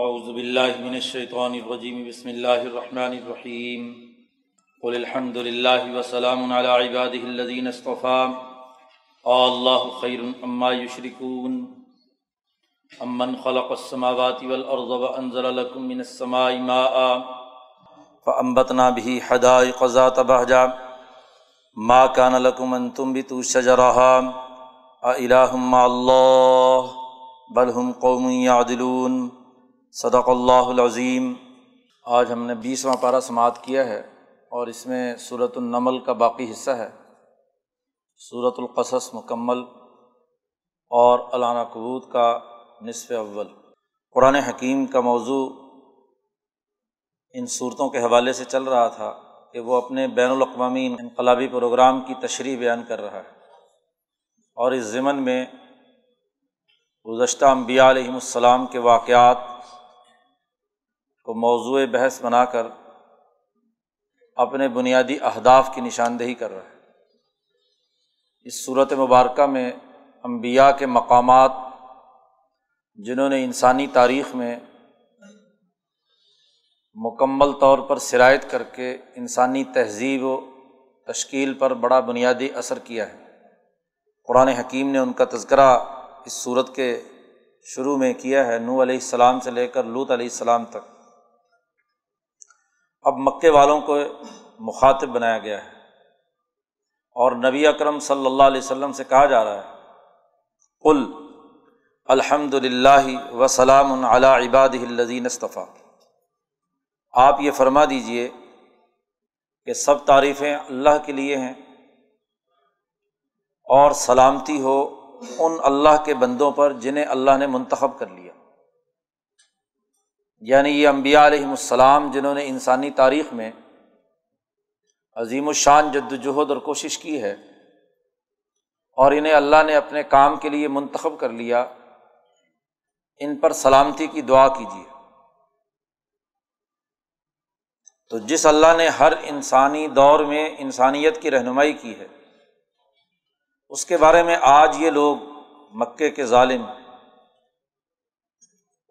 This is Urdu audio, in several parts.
اعوذ باللہ من الشیطان الرجیم بسم اللہ الرحمن الرحیم قل الحمد للہ وسلام علی عباده الذین اصطفى. اللہ خیر اما یشرکون امن خلق السماوات والارض وانزل لكم من السماء ماء فانبتنا به حدائق ذات بہجا ما كان لكم ان تنبتوا شجرها. االہ مع اللہ بل هم قوم يعدلون. صدق اللہ العظیم۔ آج ہم نے بیسواں پارہ سماعت کیا ہے اور اس میں صورت النمل کا باقی حصہ ہے۔ صورت القصص مکمل اور علامہ قبوت کا نصف اول۔ قرآن حکیم کا موضوع ان صورتوں کے حوالے سے چل رہا تھا کہ وہ اپنے بین الاقوامی انقلابی پروگرام کی تشریح بیان کر رہا ہے۔ اور اس ضمن میں گزشتہ انبیاء علیہم السلام کے واقعات کو موضوع بحث بنا کر اپنے بنیادی اہداف کی نشاندہی کر رہا ہے اس صورت مبارکہ میں امبیا کے مقامات، جنہوں نے انسانی تاریخ میں مکمل طور پر شرائط کر کے انسانی تہذیب و تشکیل پر بڑا بنیادی اثر کیا ہے۔ قرآن حکیم نے ان کا تذکرہ اس صورت کے شروع میں کیا ہے نو علیہ السلام سے لے کر لوت علیہ السلام تک۔ اب مکے والوں کو مخاطب بنایا گیا ہے۔ اور نبی اکرم صلی اللہ علیہ وسلم سے کہا جا رہا ہے کل الحمد للہ وسلام علیٰ عباد الزین اصطفیٰ۔ آپ یہ فرما دیجیے کہ سب تعریفیں اللہ کے لیے ہیں اور سلامتی ہو ان اللہ کے بندوں پر جنہیں اللہ نے منتخب کر لیا۔ یعنی یہ امبیا علیہم السلام جنہوں نے انسانی تاریخ میں عظیم الشان جد وجہد اور کوشش کی ہے اور انہیں اللہ نے اپنے کام کے لیے منتخب کر لیا، ان پر سلامتی کی دعا کیجیے۔ تو جس اللہ نے ہر انسانی دور میں انسانیت کی رہنمائی کی ہے، اس کے بارے میں آج یہ لوگ مکے کے ظالم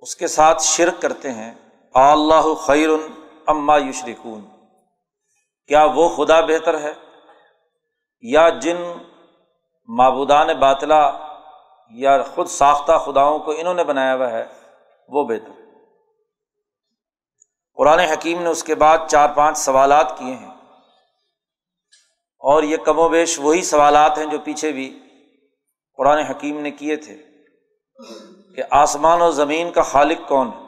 اس کے ساتھ شرک کرتے ہیں۔ اللہ خیر اما یشرکون۔ کیا وہ خدا بہتر ہے؟ یا جن معبودان باطلا یا خود ساختہ خداؤں کو انہوں نے بنایا ہوا ہے، وہ بہتر۔ قرآن حکیم نے اس کے بعد چار پانچ سوالات کیے ہیں۔ اور یہ کم و بیش وہی سوالات ہیں جو پیچھے بھی قرآن حکیم نے کیے تھے۔ کہ آسمان و زمین کا خالق کون ہے؟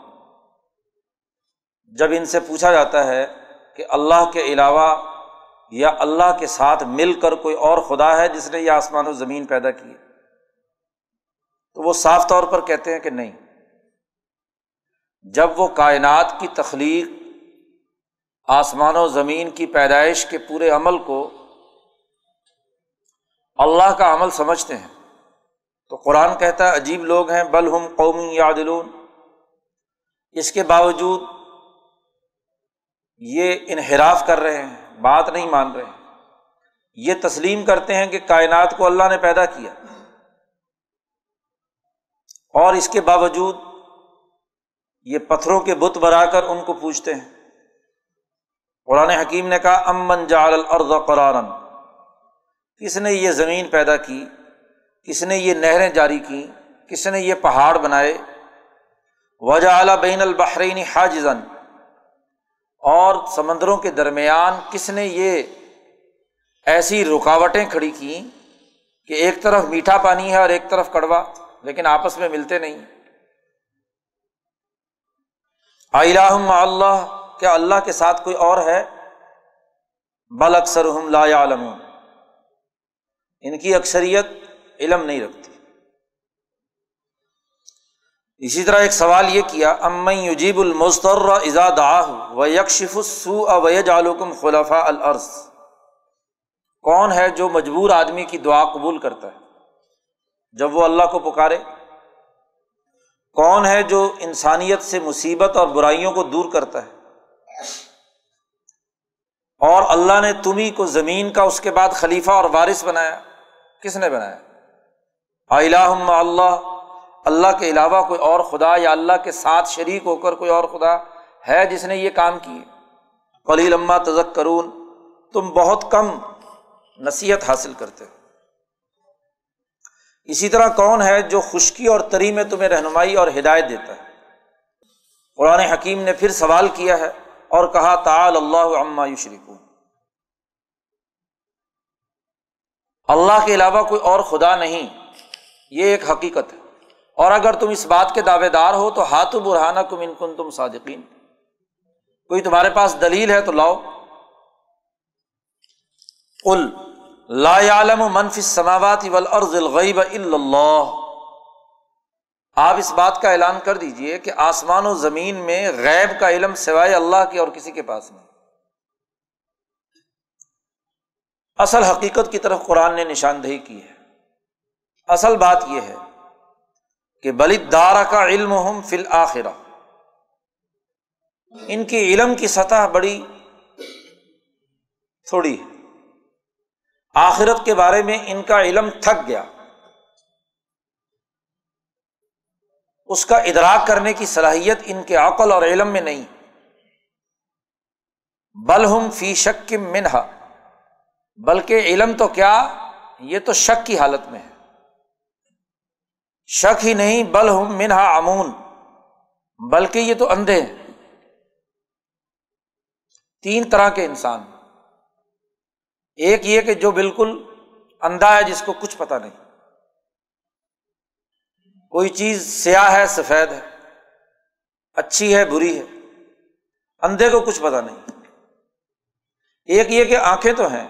جب ان سے پوچھا جاتا ہے کہ اللہ کے علاوہ یا اللہ کے ساتھ مل کر کوئی اور خدا ہے جس نے یہ آسمان و زمین پیدا کی تو وہ صاف طور پر کہتے ہیں کہ نہیں۔ جب وہ کائنات کی تخلیق آسمان و زمین کی پیدائش کے پورے عمل کو اللہ کا عمل سمجھتے ہیں تو قرآن کہتا ہے عجیب لوگ ہیں، بل ہم قومی یادلون اس کے باوجود یہ انحراف کر رہے ہیں، بات نہیں مان رہے۔ ہیں یہ تسلیم کرتے ہیں کہ کائنات کو اللہ نے پیدا کیا۔ اور اس کے باوجود یہ پتھروں کے بت بنا کر ان کو پوچھتے ہیں۔ قرآن حکیم نے کہا، امن جال الرد قرآن کس نے یہ زمین پیدا کی؟ کس نے یہ نہریں جاری کیں، کس نے یہ پہاڑ بنائے؟ وجہ اعلیٰ بین البحرین حاجزن اور سمندروں کے درمیان کس نے یہ ایسی رکاوٹیں کھڑی کیں کہ ایک طرف میٹھا پانی ہے اور ایک طرف کڑوا، لیکن آپس میں ملتے نہیں۔ اللہ، کیا اللہ کے ساتھ کوئی اور ہے؟ بل اکثر لا عالم ان کی اکثریت علم نہیں رکھتی۔ اسی طرح ایک سوال یہ کیا، ام یجیب المستر ازاد و یکشف السو اویج علکم خلفا العرض کون ہے جو مجبور آدمی کی دعا قبول کرتا ہے؟ جب وہ اللہ کو پکارے۔ کون ہے جو انسانیت سے مصیبت اور برائیوں کو دور کرتا ہے؟ اور اللہ نے تمہیں کو زمین کا اس کے بعد خلیفہ اور وارث بنایا۔ کس نے بنایا؟ الہ اللہ اللہ کے علاوہ کوئی اور خدا یا اللہ کے ساتھ شریک ہو کر کوئی اور خدا ہے جس نے یہ کام کیے۔ کلی لمبا تزک کرون تم بہت کم نصیحت حاصل کرتے ہو۔ اسی طرح کون ہے جو خشکی اور تری میں تمہیں رہنمائی اور ہدایت دیتا ہے؟ قرآن حکیم نے پھر سوال کیا ہے اور کہا تعال اللہ عما یشرکون۔ اللہ کے علاوہ کوئی اور خدا نہیں۔ یہ ایک حقیقت ہے۔ اور اگر تم اس بات کے دعوے دار ہو تو ہاتھ برہانہ کم ان کن تم صادقین۔ کوئی تمہارے پاس دلیل ہے تو لاؤ۔ کل لا عالم و منفی سماوات الغیب اللہ۔ آپ اس بات کا اعلان کر دیجیے کہ آسمان و زمین میں غیب کا علم سوائے اللہ کے اور کسی کے پاس نہیں۔ اصل حقیقت کی طرف قرآن نے نشاندہی کی ہے۔ اصل بات یہ ہے کہ بلی دارا کا علم ہم فل آخرا ان کی علم کی سطح بڑی تھوڑی ہے۔ آخرت کے بارے میں ان کا علم تھک گیا۔ اس کا ادراک کرنے کی صلاحیت ان کے عقل اور علم میں نہیں۔ بل ہم فی شک منہا۔ بلکہ علم تو کیا؟ یہ تو شک کی حالت میں ہے۔ شک ہی نہیں، بل ہم منہا امون بلکہ یہ تو اندھے ہیں۔ تین طرح کے انسان۔ ایک یہ کہ جو بالکل اندھا ہے، جس کو کچھ پتا نہیں۔ کوئی چیز سیاہ ہے، سفید ہے۔ اچھی ہے، بری ہے۔ اندھے کو کچھ پتا نہیں۔ ایک یہ کہ آنکھیں تو ہیں،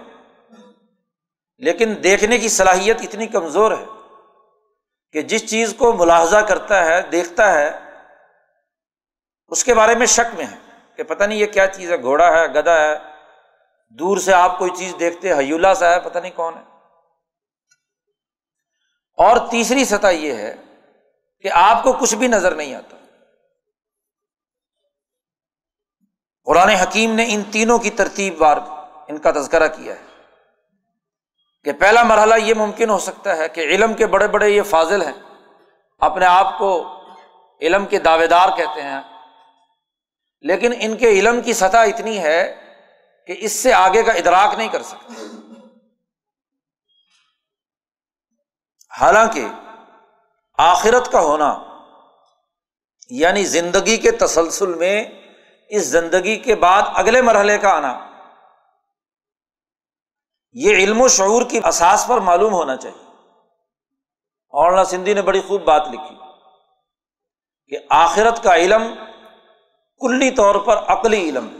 لیکن دیکھنے کی صلاحیت اتنی کمزور ہے۔ کہ جس چیز کو ملاحظہ کرتا ہے، دیکھتا ہے، اس کے بارے میں شک میں ہے کہ پتہ نہیں یہ کیا چیز ہے، گھوڑا ہے گدا ہے، دور سے آپ کوئی چیز دیکھتے حیولہ سا ہے، پتہ نہیں کون ہے۔ اور تیسری سطح یہ ہے کہ آپ کو کچھ بھی نظر نہیں آتا۔ قرآن حکیم نے ان تینوں کی ترتیب وار ان کا تذکرہ کیا ہے۔ کہ پہلا مرحلہ یہ ممکن ہو سکتا ہے کہ علم کے بڑے بڑے یہ فاضل ہیں، اپنے آپ کو علم کے دعوے دار کہتے ہیں۔ لیکن ان کے علم کی سطح اتنی ہے کہ اس سے آگے کا ادراک نہیں کر سکتے۔ حالانکہ آخرت کا ہونا یعنی زندگی کے تسلسل میں، اس زندگی کے بعد اگلے مرحلے کا آنا یہ علم و شعور کی اساس پر معلوم ہونا چاہیے۔ مولانا سندھی نے بڑی خوب بات لکھی کہ آخرت کا علم کلی طور پر عقلی علم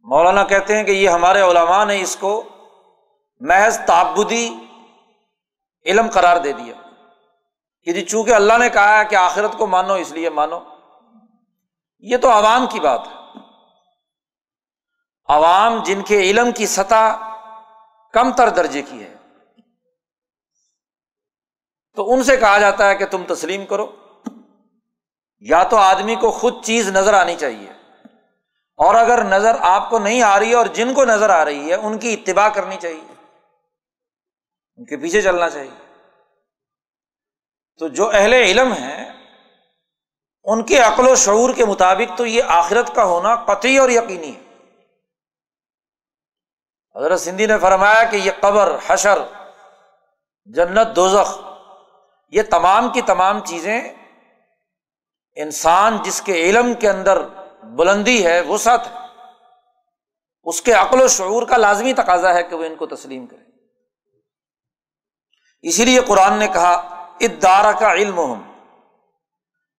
مولانا کہتے ہیں کہ یہ ہمارے علماء نے اس کو محض تعبدی علم قرار دے دیا۔ کہ جی چونکہ اللہ نے کہا ہے کہ آخرت کو مانو اس لیے مانو، یہ تو عوام کی بات ہے۔ عوام جن کے علم کی سطح کم تر درجے کی ہے۔ تو ان سے کہا جاتا ہے کہ تم تسلیم کرو۔ یا تو آدمی کو خود چیز نظر آنی چاہیے۔ اور اگر نظر آپ کو نہیں آ رہی ہے اور جن کو نظر آ رہی ہے، ان کی اتباع کرنی چاہیے۔ ان کے پیچھے چلنا چاہیے۔ تو جو اہل علم ہیں، ان کے عقل و شعور کے مطابق تو یہ آخرت کا ہونا قطعی اور یقینی ہے۔ حضرت سندھی نے فرمایا کہ یہ قبر، حشر، جنت، دوزخ، یہ تمام کی تمام چیزیں انسان جس کے علم کے اندر بلندی ہے، وسعت ہے، اس کے عقل و شعور کا لازمی تقاضا ہے کہ وہ ان کو تسلیم کرے۔ اسی لیے قرآن نے کہا ادارہ کا علم ہم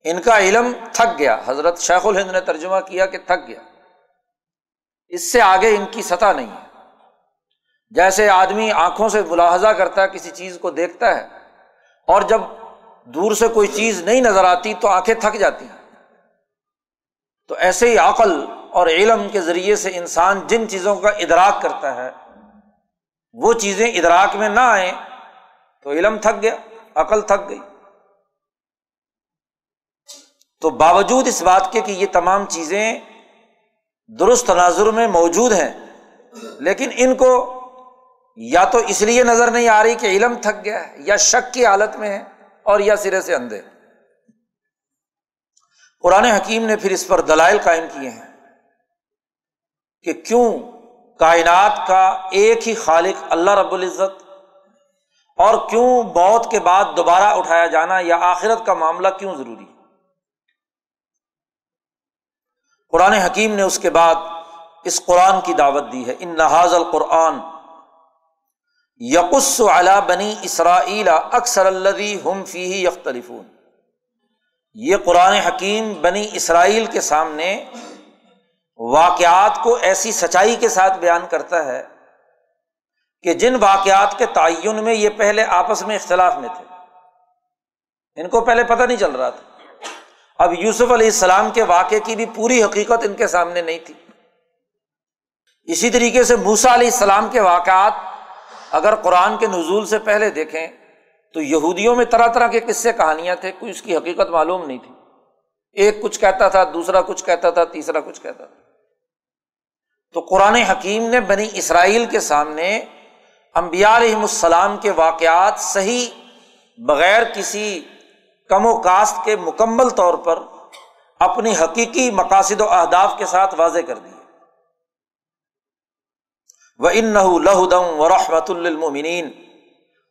ان کا علم تھک گیا۔ حضرت شیخ الہند نے ترجمہ کیا کہ تھک گیا۔ اس سے آگے ان کی سطح نہیں ہے۔ جیسے آدمی آنکھوں سے ملاحظہ کرتا ہے، کسی چیز کو دیکھتا ہے، اور جب دور سے کوئی چیز نہیں نظر آتی تو آنکھیں تھک جاتی ہیں۔ تو ایسے ہی عقل اور علم کے ذریعے سے انسان جن چیزوں کا ادراک کرتا ہے، وہ چیزیں ادراک میں نہ آئیں تو علم تھک گیا، عقل تھک گئی۔ تو باوجود اس بات کے کہ یہ تمام چیزیں درست تناظر میں موجود ہیں، لیکن ان کو یا تو اس لیے نظر نہیں آ رہی کہ علم تھک گیا ہے، یا شک کی حالت میں ہے اور یا سرے سے اندھے۔ قرآن حکیم نے پھر اس پر دلائل قائم کیے ہیں کہ کیوں کائنات کا ایک ہی خالق اللہ رب العزت اور کیوں موت کے بعد دوبارہ اٹھایا جانا یا آخرت کا معاملہ کیوں ضروری قرآن حکیم نے اس کے بعد اس قرآن کی دعوت دی ہے، ان نہاز القرآن یقص علا بنی اسرائیل اکثر الدی ہم فی یختلفون۔ یہ قرآن حکیم بنی اسرائیل کے سامنے واقعات کو ایسی سچائی کے ساتھ بیان کرتا ہے کہ جن واقعات کے تعین میں یہ پہلے آپس میں اختلاف میں تھے۔ ان کو پہلے پتہ نہیں چل رہا تھا۔ اب یوسف علیہ السلام کے واقعے کی بھی پوری حقیقت ان کے سامنے نہیں تھی۔ اسی طریقے سے موسا علیہ السلام کے واقعات اگر قرآن کے نزول سے پہلے دیکھیں تو یہودیوں میں طرح طرح کے قصے کہانیاں تھے، کوئی اس کی حقیقت معلوم نہیں تھی۔ ایک کچھ کہتا تھا، دوسرا کچھ کہتا تھا، تیسرا کچھ کہتا تھا۔ تو قرآن حکیم نے بنی اسرائیل کے سامنے امبیا علیہم السلام کے واقعات صحیح بغیر کسی کم و کاشت کے مکمل طور پر اپنی حقیقی مقاصد و اہداف کے ساتھ واضح کر دیے۔ وہ ان لہدم و رحمت المنین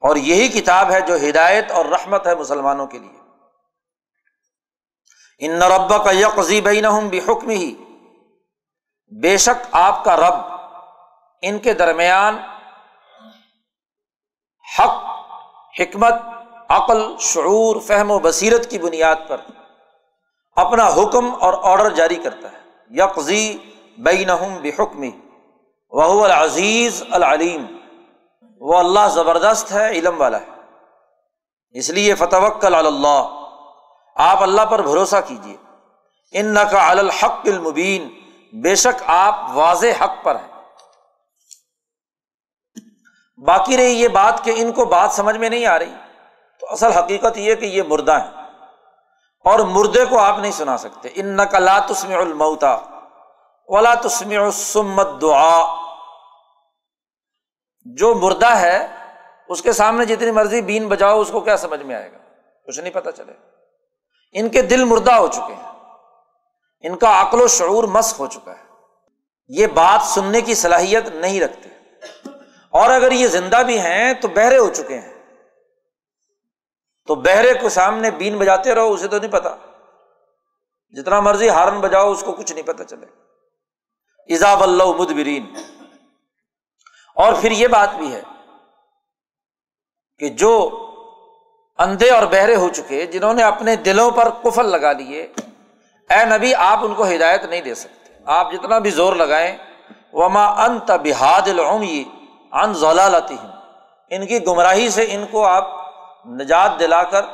اور یہی کتاب ہے جو ہدایت اور رحمت ہے مسلمانوں کے لیے۔ ان رب کا یکزی بین بے حکم ہی بے شک آپ کا رب ان کے درمیان حق، حکمت، عقل، شعور، فہم و بصیرت کی بنیاد پر اپنا حکم اور آڈر جاری کرتا ہے۔ یکزی بین بے حکم وہ العزیز العلیم۔ وہ اللہ زبردست ہے، علم والا ہے۔ اس لیے فتوکل اللہ۔ آپ اللہ پر بھروسہ کیجیے ان کا الحق المبین۔ بے شک آپ واضح حق پر ہیں۔ باقی رہی یہ بات کہ ان کو بات سمجھ میں نہیں آ رہی۔ تو اصل حقیقت یہ کہ یہ مردہ ہے اور مردے کو آپ نہیں سنا سکتے۔ ان نقلا تسم المتا ولا تسم سمت دعا جو مردہ ہے، اس کے سامنے جتنی مرضی بین بجاؤ، اس کو کیا سمجھ میں آئے گا؟ کچھ نہیں پتا چلے ان کے دل مردہ ہو چکے ہیں۔ ان کا عقل و شعور مس ہو چکا ہے۔ یہ بات سننے کی صلاحیت نہیں رکھتے۔ اور اگر یہ زندہ بھی ہیں، تو بہرے ہو چکے ہیں۔ تو بہرے کو سامنے بین بجاتے رہو، اسے تو نہیں پتا جتنا مرضی ہارن بجاؤ، اس کو کچھ نہیں پتا چلے۔ ایزاب اللہ مدبرین اور پھر یہ بات بھی ہے کہ جو اندھے اور بہرے ہو چکے، جنہوں نے اپنے دلوں پر کفل لگا لیے، اے نبی، آپ ان کو ہدایت نہیں دے سکتے۔ آپ جتنا بھی زور لگائیں، وما انت بحاد العمی ان ضلالتی ان کی گمراہی سے ان کو آپ نجات دلا کر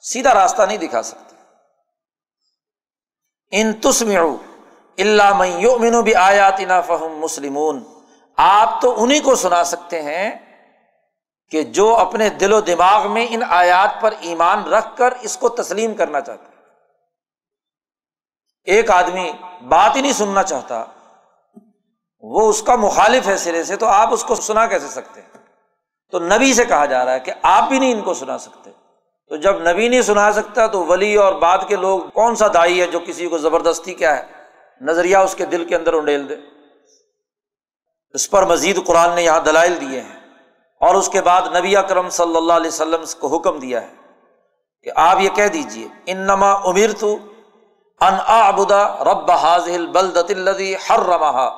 سیدھا راستہ نہیں دکھا سکتے۔ ان تسم اللہ میں بھی آیات فہم مسلمون۔ آپ تو انہیں کو سنا سکتے ہیں کہ جو اپنے دل و دماغ میں ان آیات پر ایمان رکھ کر اس کو تسلیم کرنا چاہتے ایک آدمی بات ہی نہیں سننا چاہتا، وہ اس کا مخالف ہے سرے سے، تو آپ اس کو سنا کیسے سکتے ہیں؟ تو نبی سے کہا جا رہا ہے کہ آپ بھی نہیں ان کو سنا سکتے۔ تو جب نبی نہیں سنا سکتا تو ولی اور بعد کے لوگ، کون سا دائی ہے جو کسی کو زبردستی کیا ہے؟ نظریہ اس کے دل کے اندر انڈیل دے۔ اس پر مزید قرآن نے یہاں دلائل دیے ہیں۔ اور اس کے بعد نبی اکرم صلی اللہ علیہ وسلم کو حکم دیا ہے کہ آپ یہ کہہ دیجیے ان نما امیر تو ان آبدا رب حاضل بلدت الدی ہر رما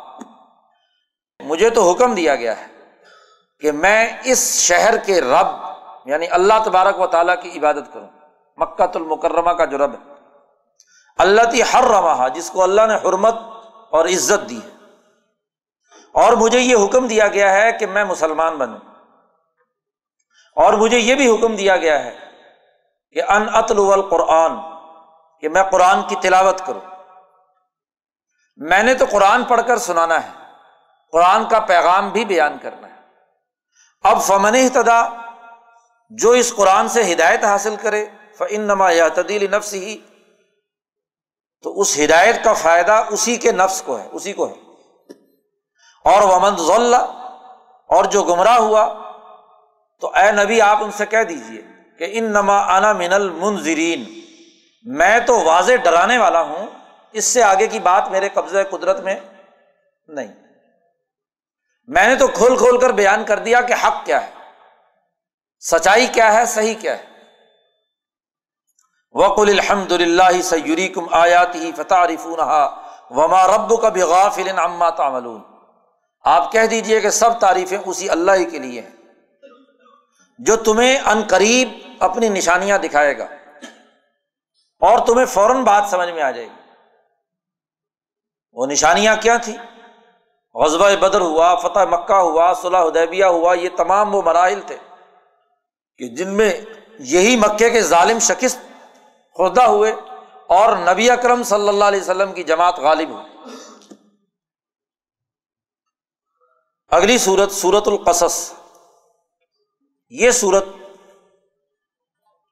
مجھے تو حکم دیا گیا ہے کہ میں اس شہر کے رب یعنی اللہ تبارک و تعالیٰ کی عبادت کروں۔ مکہ المکرمہ کا جو رب ہے۔ اللہ تی ہر رما جس کو اللہ نے حرمت اور عزت دی ہے۔ اور مجھے یہ حکم دیا گیا ہے کہ میں مسلمان بنوں۔ اور مجھے یہ بھی حکم دیا گیا ہے کہ ان اتل قرآن کہ میں قرآن کی تلاوت کروں۔ میں نے تو قرآن پڑھ کر سنانا ہے، قرآن کا پیغام بھی بیان کرنا ہے۔ اب فمن اتدا جو اس قرآن سے ہدایت حاصل کرے فن نما یا تدیل نفس ہی تو اس ہدایت کا فائدہ اسی کے نفس کو ہے، اسی کو ہے۔ اور ومن ضلع اور جو گمراہ ہوا، تو اے نبی آپ ان سے کہہ دیجیے کہ ان نما انا من المنظرین میں تو واضح ڈرانے والا ہوں، اس سے آگے کی بات میرے قبضۂ قدرت میں نہیں۔ میں نے تو کھول کھول کر بیان کر دیا کہ حق کیا ہے، سچائی کیا ہے، صحیح کیا ہے۔ وقل الحمد للہ سیوری کم آیات ہی فتح وما رب کا بھی غافل عما تعملون۔ آپ کہہ دیجیے کہ سب تعریفیں اسی اللہ ہی کے لیے ہیں۔ جو تمہیں ان قریب اپنی نشانیاں دکھائے گا۔ اور تمہیں فوراً بات سمجھ میں آ جائے گی۔ وہ نشانیاں کیا تھیں؟ غزبۂ بدر ہوا، فتح مکہ ہوا صلاح ادیبیہ ہوا، یہ تمام وہ مراحل تھے کہ جن میں یہی مکے کے ظالم شکست خوردہ ہوئے اور نبی اکرم صلی اللہ علیہ وسلم کی جماعت غالب ہوئی۔ اگلی صورت سورت القصص۔ یہ صورت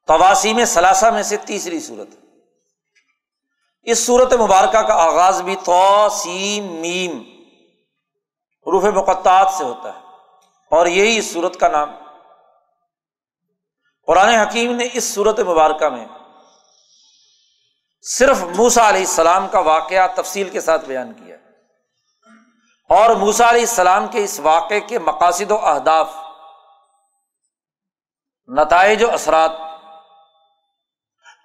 تواسی میں ثلاثہ میں سے تیسری صورت اس صورت مبارکہ کا آغاز بھی تو سیم، میم روف مقطعات سے ہوتا ہے۔ اور یہی اس صورت کا نام۔ قرآن حکیم نے اس صورت مبارکہ میں صرف موسا علیہ السلام کا واقعہ تفصیل کے ساتھ بیان کیا اور موسا علیہ السلام کے اس واقعے کے مقاصد و اہداف، نتائج و اثرات،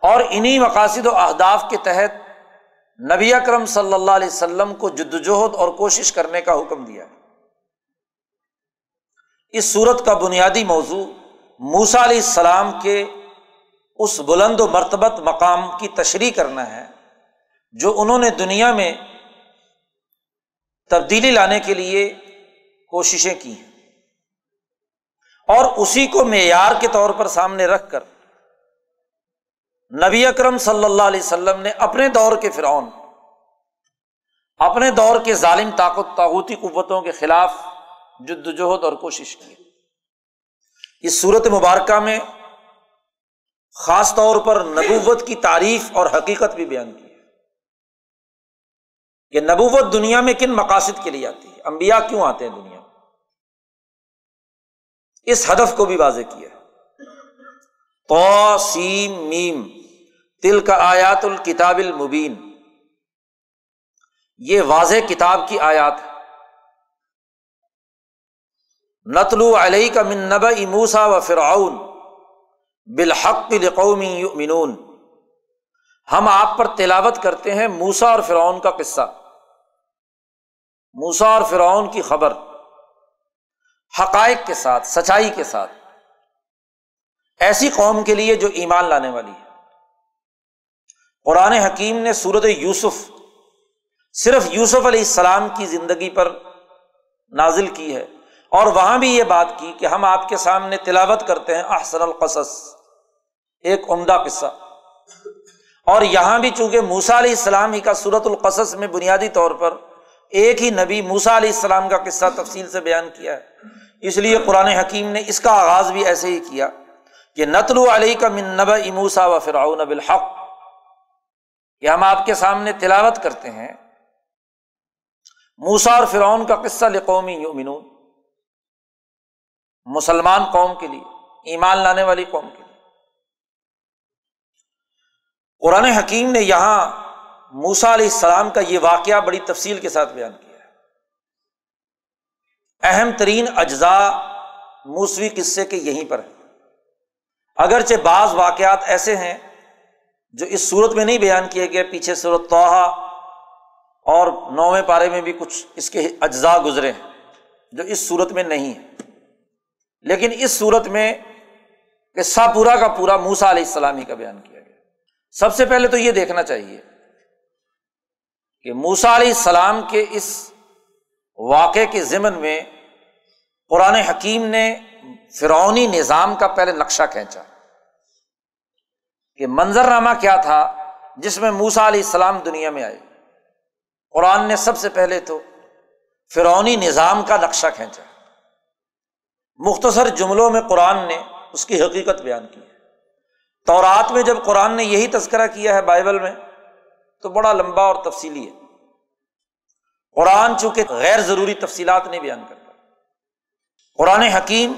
اور انہیں مقاصد و اہداف کے تحت نبی اکرم صلی اللہ علیہ وسلم کو جدوجہد اور کوشش کرنے کا حکم دیا۔ اس صورت کا بنیادی موضوع موسا علیہ السلام کے اس بلند و مرتبت مقام کی تشریح کرنا ہے، جو انہوں نے دنیا میں تبدیلی لانے کے لیے کوششیں کی ہیں۔ اور اسی کو معیار کے طور پر سامنے رکھ کر نبی اکرم صلی اللہ علیہ وسلم نے اپنے دور کے فرعون، اپنے دور کے ظالم طاقت طاقوتی قوتوں کے خلاف جد وجہد اور کوشش کی۔ اس صورت مبارکہ میں خاص طور پر نبوت کی تعریف اور حقیقت بھی بیان کی ہے کہ نبوت دنیا میں کن مقاصد کے لیے آتی ہے؟ امبیا کیوں آتے ہیں دنیا میں؟ اس ہدف کو بھی واضح کیا تو سیم میم تل کا آیات الکتاب المبین۔ یہ واضح کتاب کی آیات ہے نتلو علیہ کا من نب اموسا و فرعون۔ بالحق لقومی منون ہم آپ پر تلاوت کرتے ہیں موسا اور فرعون کا قصہ۔ موسا اور فرعون کی خبر۔ حقائق کے ساتھ، سچائی کے ساتھ۔ ایسی قوم کے لیے جو ایمان لانے والی ہے۔ قرآن حکیم نے سورت یوسف، صرف یوسف علیہ السلام کی زندگی پر نازل کی ہے۔ اور وہاں بھی یہ بات کی کہ ہم آپ کے سامنے تلاوت کرتے ہیں احسن القصص، ایک عمدہ قصہ۔ اور یہاں بھی چونکہ موسا علیہ السلام ہی کا صورت القصص میں بنیادی طور پر ایک ہی نبی موسا علیہ السلام کا قصہ تفصیل سے بیان کیا ہے۔ اس لیے قرآن حکیم نے اس کا آغاز بھی ایسے ہی کیا کہ نتلو علی کا من نب اموسا و فرعون بالحق۔ کہ ہم آپ کے سامنے تلاوت کرتے ہیں۔ موسا اور فرعون کا قصہ لقومی یومنون مسلمان قوم کے لیے، ایمان لانے والی قوم کے لیے۔ قرآن حکیم نے یہاں موسا علیہ السلام کا یہ واقعہ بڑی تفصیل کے ساتھ بیان کیا ہے۔ اہم ترین اجزاء موسوی قصے کے یہیں پر ہے اگرچہ بعض واقعات ایسے ہیں جو اس صورت میں نہیں بیان کیے گئے، پیچھے صورت توحا اور نویں پارے میں بھی کچھ اس کے اجزاء گزرے ہیں جو اس صورت میں نہیں ہے لیکن اس صورت میں قصہ پورا کا پورا موسا علیہ السلامی کا بیان کیا گیا۔ سب سے پہلے تو یہ دیکھنا چاہیے کہ موسا علیہ السلام کے اس واقعے کے ضمن میں قرآن حکیم نے فرونی نظام کا پہلے نقشہ کھینچا کہ منظر نامہ کیا تھا جس میں موسا علیہ السلام دنیا میں آئے۔ قرآن نے سب سے پہلے تو فرونی نظام کا نقشہ کھینچا۔ مختصر جملوں میں قرآن نے اس کی حقیقت بیان کی ہے۔ تو رات میں جب قرآن نے یہی تذکرہ کیا ہے بائبل میں، تو بڑا لمبا اور تفصیلی ہے۔ قرآن چونکہ غیر ضروری تفصیلات نہیں بیان کرتا۔ قرآن حکیم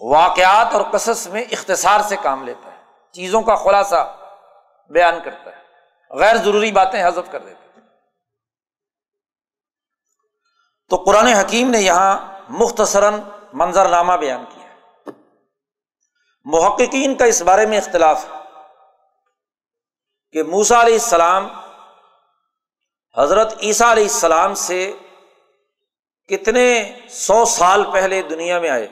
واقعات اور قصص میں اختصار سے کام لیتا ہے، چیزوں کا خلاصہ بیان کرتا ہے، غیر ضروری باتیں حذف کر دیتا ہے۔ تو قرآن حکیم نے یہاں مختصراً منظر نامہ بیان کیا محققین کا اس بارے میں اختلاف ہے کہ موسا علیہ السلام حضرت عیسیٰ علیہ السلام سے کتنے سو سال پہلے دنیا میں آئے۔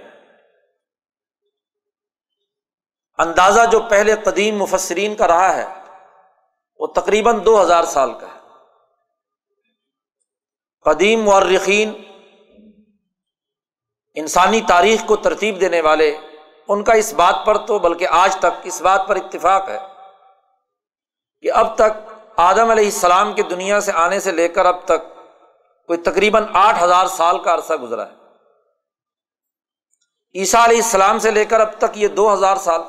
اندازہ جو پہلے قدیم مفسرین کا رہا ہے، وہ تقریباً دو ہزار سال کا ہے۔ قدیم مورخین انسانی تاریخ کو ترتیب دینے والے، ان کا اس بات پر تو بلکہ آج تک اس بات پر اتفاق ہے کہ اب تک آدم علیہ السلام کے دنیا سے آنے سے لے کر اب تک کوئی تقریباً آٹھ ہزار سال کا عرصہ گزرا ہے۔ عیسیٰ علیہ السلام سے لے کر اب تک یہ دو ہزار سال،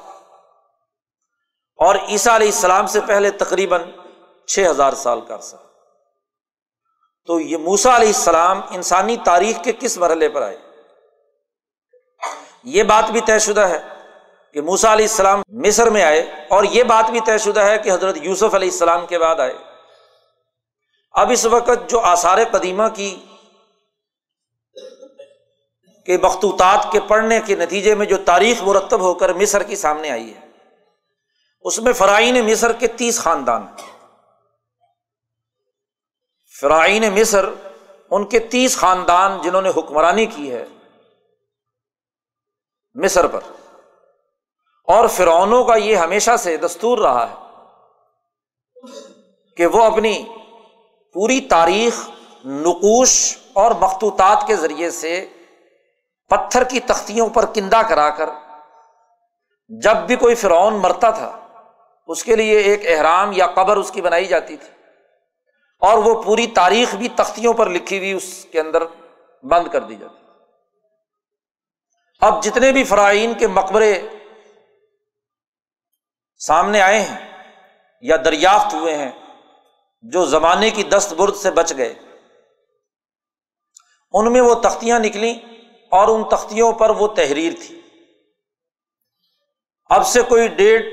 اور عیسیٰ علیہ السلام سے پہلے تقریباً چھ ہزار سال کا عرصہ۔ تو یہ موسا علیہ السلام انسانی تاریخ کے کس مرحلے پر آئے؟ یہ بات بھی طے شدہ ہے کہ موسا علیہ السلام مصر میں آئے اور یہ بات بھی طے شدہ ہے کہ حضرت یوسف علیہ السلام کے بعد آئے۔ اب اس وقت جو آثار قدیمہ کی کے مختوطات کے پڑھنے کے نتیجے میں جو تاریخ مرتب ہو کر مصر کی سامنے آئی ہے، اس میں فرائین مصر کے تیس خاندان فرائین مصر ان کے تیس خاندان جنہوں نے حکمرانی کی ہے مصر پر۔ اور فرعونوں کا یہ ہمیشہ سے دستور رہا ہے کہ وہ اپنی پوری تاریخ، نقوش اور مختوطات کے ذریعے سے پتھر کی تختیوں پر کندہ کرا کر جب بھی کوئی فرعون مرتا تھا، اس کے لیے ایک احرام یا قبر اس کی بنائی جاتی تھی۔ اور وہ پوری تاریخ بھی تختیوں پر لکھی ہوئی اس کے اندر بند کر دی جاتی۔ اب جتنے بھی فرائین کے مقبرے سامنے آئے ہیں یا دریافت ہوئے ہیں، جو زمانے کی دست برد سے بچ گئے، ان میں وہ تختیاں نکلی اور ان تختیوں پر وہ تحریر تھی۔ اب سے کوئی ڈیڑھ،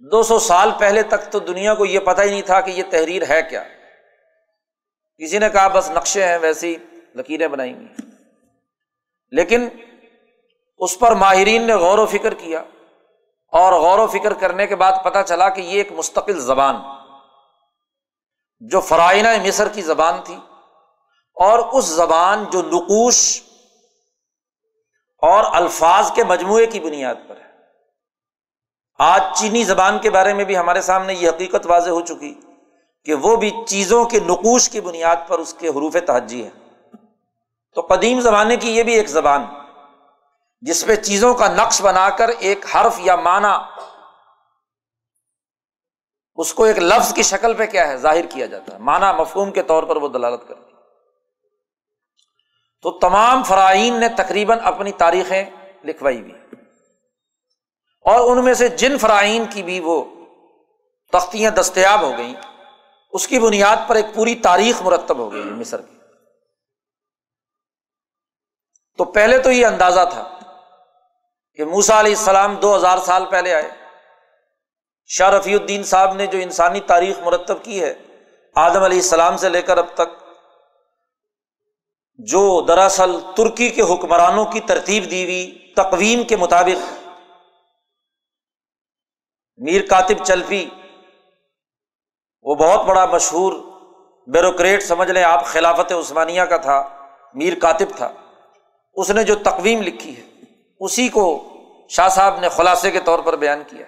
دو سو سال پہلے تک تو دنیا کو یہ پتہ ہی نہیں تھا کہ یہ تحریر ہے کیا۔ کسی نے کہا بس نقشے ہیں، ویسی لکیریں بنائیں گی لیکن اس پر ماہرین نے غور و فکر کیا اور غور و فکر کرنے کے بعد پتا چلا کہ یہ ایک مستقل زبان جو فرائنہ مصر کی زبان تھی اور اس زبان جو نقوش اور الفاظ کے مجموعے کی بنیاد پر ہے۔ آج چینی زبان کے بارے میں بھی ہمارے سامنے یہ حقیقت واضح ہو چکی کہ وہ بھی چیزوں کے نقوش کی بنیاد پر اس کے حروف تہجی ہے۔ تو قدیم زمانے کی یہ بھی ایک زبان جس پہ چیزوں کا نقش بنا کر ایک حرف یا معنی، اس کو ایک لفظ کی شکل پہ کیا ہے؟ ظاہر کیا جاتا ہے۔ مانا مفہوم کے طور پر وہ دلالت کرتی تو تمام فرائین نے تقریباً اپنی تاریخیں لکھوائی بھی اور ان میں سے جن فرائین کی بھی وہ تختیاں دستیاب ہو گئیں، اس کی بنیاد پر ایک پوری تاریخ مرتب ہو گئی مصر کی۔ تو پہلے تو یہ اندازہ تھا کہ موسا علیہ السلام دو ہزار سال پہلے آئے۔ شاہ رفیع الدین صاحب نے جو انسانی تاریخ مرتب کی ہے، آدم علیہ السلام سے لے کر اب تک، جو دراصل ترکی کے حکمرانوں کی ترتیب دی ہوئی تقویم کے مطابق میر کاتب چلفی وہ بہت بڑا مشہور بیوروکریٹ، سمجھ لیں آپ خلافت عثمانیہ کا تھا، میر کاتب تھا۔ اس نے جو تقویم لکھی ہے اسی کو شاہ صاحب نے خلاصے کے طور پر بیان کیا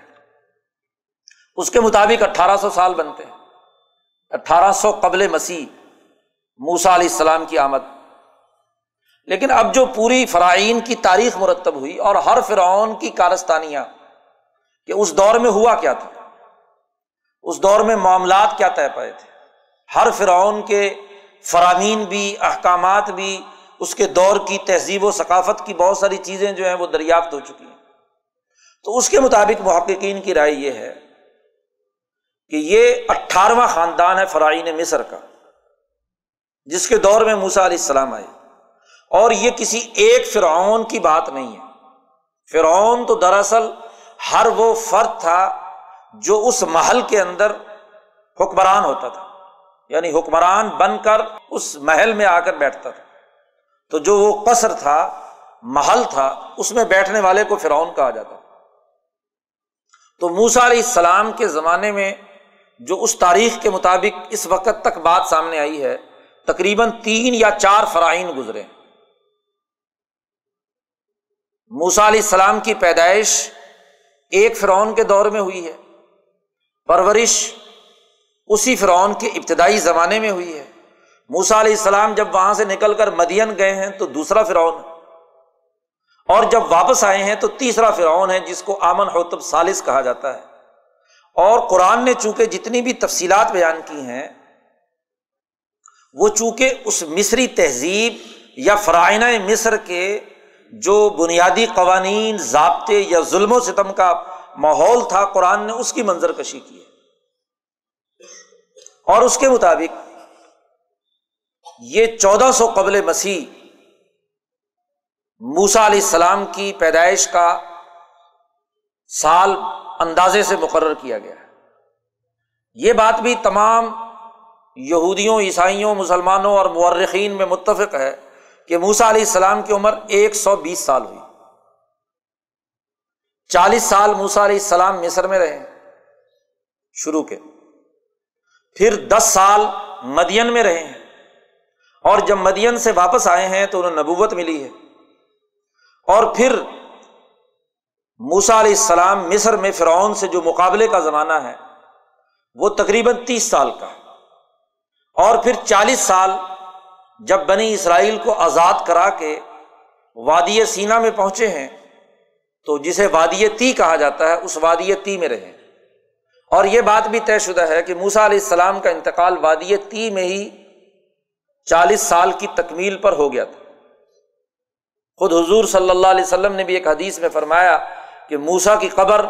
اس کے مطابق اٹھارہ سو سال بنتے ہیں۔ اٹھارہ سو قبل مسیح موسا علیہ السلام کی آمد۔ لیکن اب جو پوری فرائین کی تاریخ مرتب ہوئی اور ہر فرعون کی کارستانیاں کہ اس دور میں ہوا کیا تھا، اس دور میں معاملات کیا طے پائے تھے۔ ہر فرعون کے فرامین بھی، احکامات بھی اس کے دور کی تہذیب و ثقافت کی بہت ساری چیزیں جو ہیں وہ دریافت ہو چکی ہیں۔ تو اس کے مطابق محققین کی رائے یہ ہے کہ یہ اٹھارہواں خاندان ہے فرائین مصر کا، جس کے دور میں موسا علیہ السلام آئے۔ اور یہ کسی ایک فرعون کی بات نہیں ہے۔ فرعون تو دراصل ہر وہ فرد تھا جو اس محل کے اندر حکمران ہوتا تھا یعنی حکمران بن کر اس محل میں آ کر بیٹھتا تھا۔ تو جو وہ قصر تھا، محل تھا، اس میں بیٹھنے والے کو فرعون کہا جاتا تو موسا علیہ السلام کے زمانے میں جو اس تاریخ کے مطابق اس وقت تک بات سامنے آئی ہے، تقریباً تین یا چار فرائن گزرے۔ موسا علیہ السلام کی پیدائش ایک فرعون کے دور میں ہوئی ہے۔ پرورش اسی فرعون کے ابتدائی زمانے میں ہوئی ہے۔ موسا علیہ السلام جب وہاں سے نکل کر مدین گئے ہیں تو دوسرا فرعون اور جب واپس آئے ہیں تو تیسرا فرعون ہے جس کو آمن ہوتب سالس کہا جاتا ہے۔ اور قرآن نے چونکہ جتنی بھی تفصیلات بیان کی ہیں، وہ چونکہ اس مصری تہذیب یا فرائنہ مصر کے جو بنیادی قوانین، ضابطے یا ظلم و ستم کا ماحول تھا، قرآن نے اس کی منظر کشی کی ہے۔ اور اس کے مطابق یہ چودہ سو قبل مسیح موسا علیہ السلام کی پیدائش کا سال اندازے سے مقرر کیا گیا ہے۔ یہ بات بھی تمام یہودیوں، عیسائیوں، مسلمانوں اور مورخین میں متفق ہے کہ موسا علیہ السلام کی عمر ایک سو بیس سال ہوئی۔ چالیس سال موسا علیہ السلام مصر میں رہے، شروع کے۔ پھر دس سال مدین میں رہے۔ ہیں اور جب مدین سے واپس آئے ہیں تو انہیں نبوت ملی ہے۔ اور پھر موسا علیہ السلام مصر میں فرعون سے جو مقابلے کا زمانہ ہے، وہ تقریباً تیس سال کا۔ اور پھر چالیس سال جب بنی اسرائیل کو آزاد کرا کے وادی سینا میں پہنچے ہیں، تو جسے وادی تی کہا جاتا ہے، اس وادی تی میں رہے۔ اور یہ بات بھی طے شدہ ہے کہ موسا علیہ السلام کا انتقال وادی تی میں ہی چالیس سال کی تکمیل پر ہو گیا تھا۔ خود حضور صلی اللہ علیہ وسلم نے بھی ایک حدیث میں فرمایا کہ موسا کی قبر،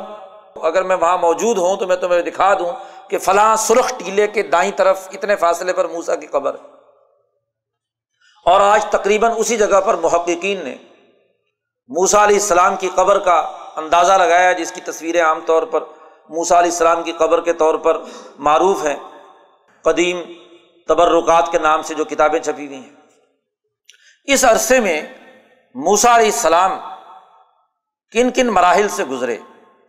اگر میں وہاں موجود ہوں تو میں تمہیں دکھا دوں کہ فلاں سرخ ٹیلے کے دائیں طرف اتنے فاصلے پر موسا کی قبر۔ ہے اور آج تقریباً اسی جگہ پر محققین نے موسا علیہ السلام کی قبر کا اندازہ لگایا، جس کی تصویریں عام طور پر موسا علیہ السلام کی قبر کے طور پر معروف ہیں۔ قدیم تبرکات کے نام سے جو کتابیں چھپی ہوئی ہیں۔ اس عرصے میں موسا علیہ السلام کن کن مراحل سے گزرے،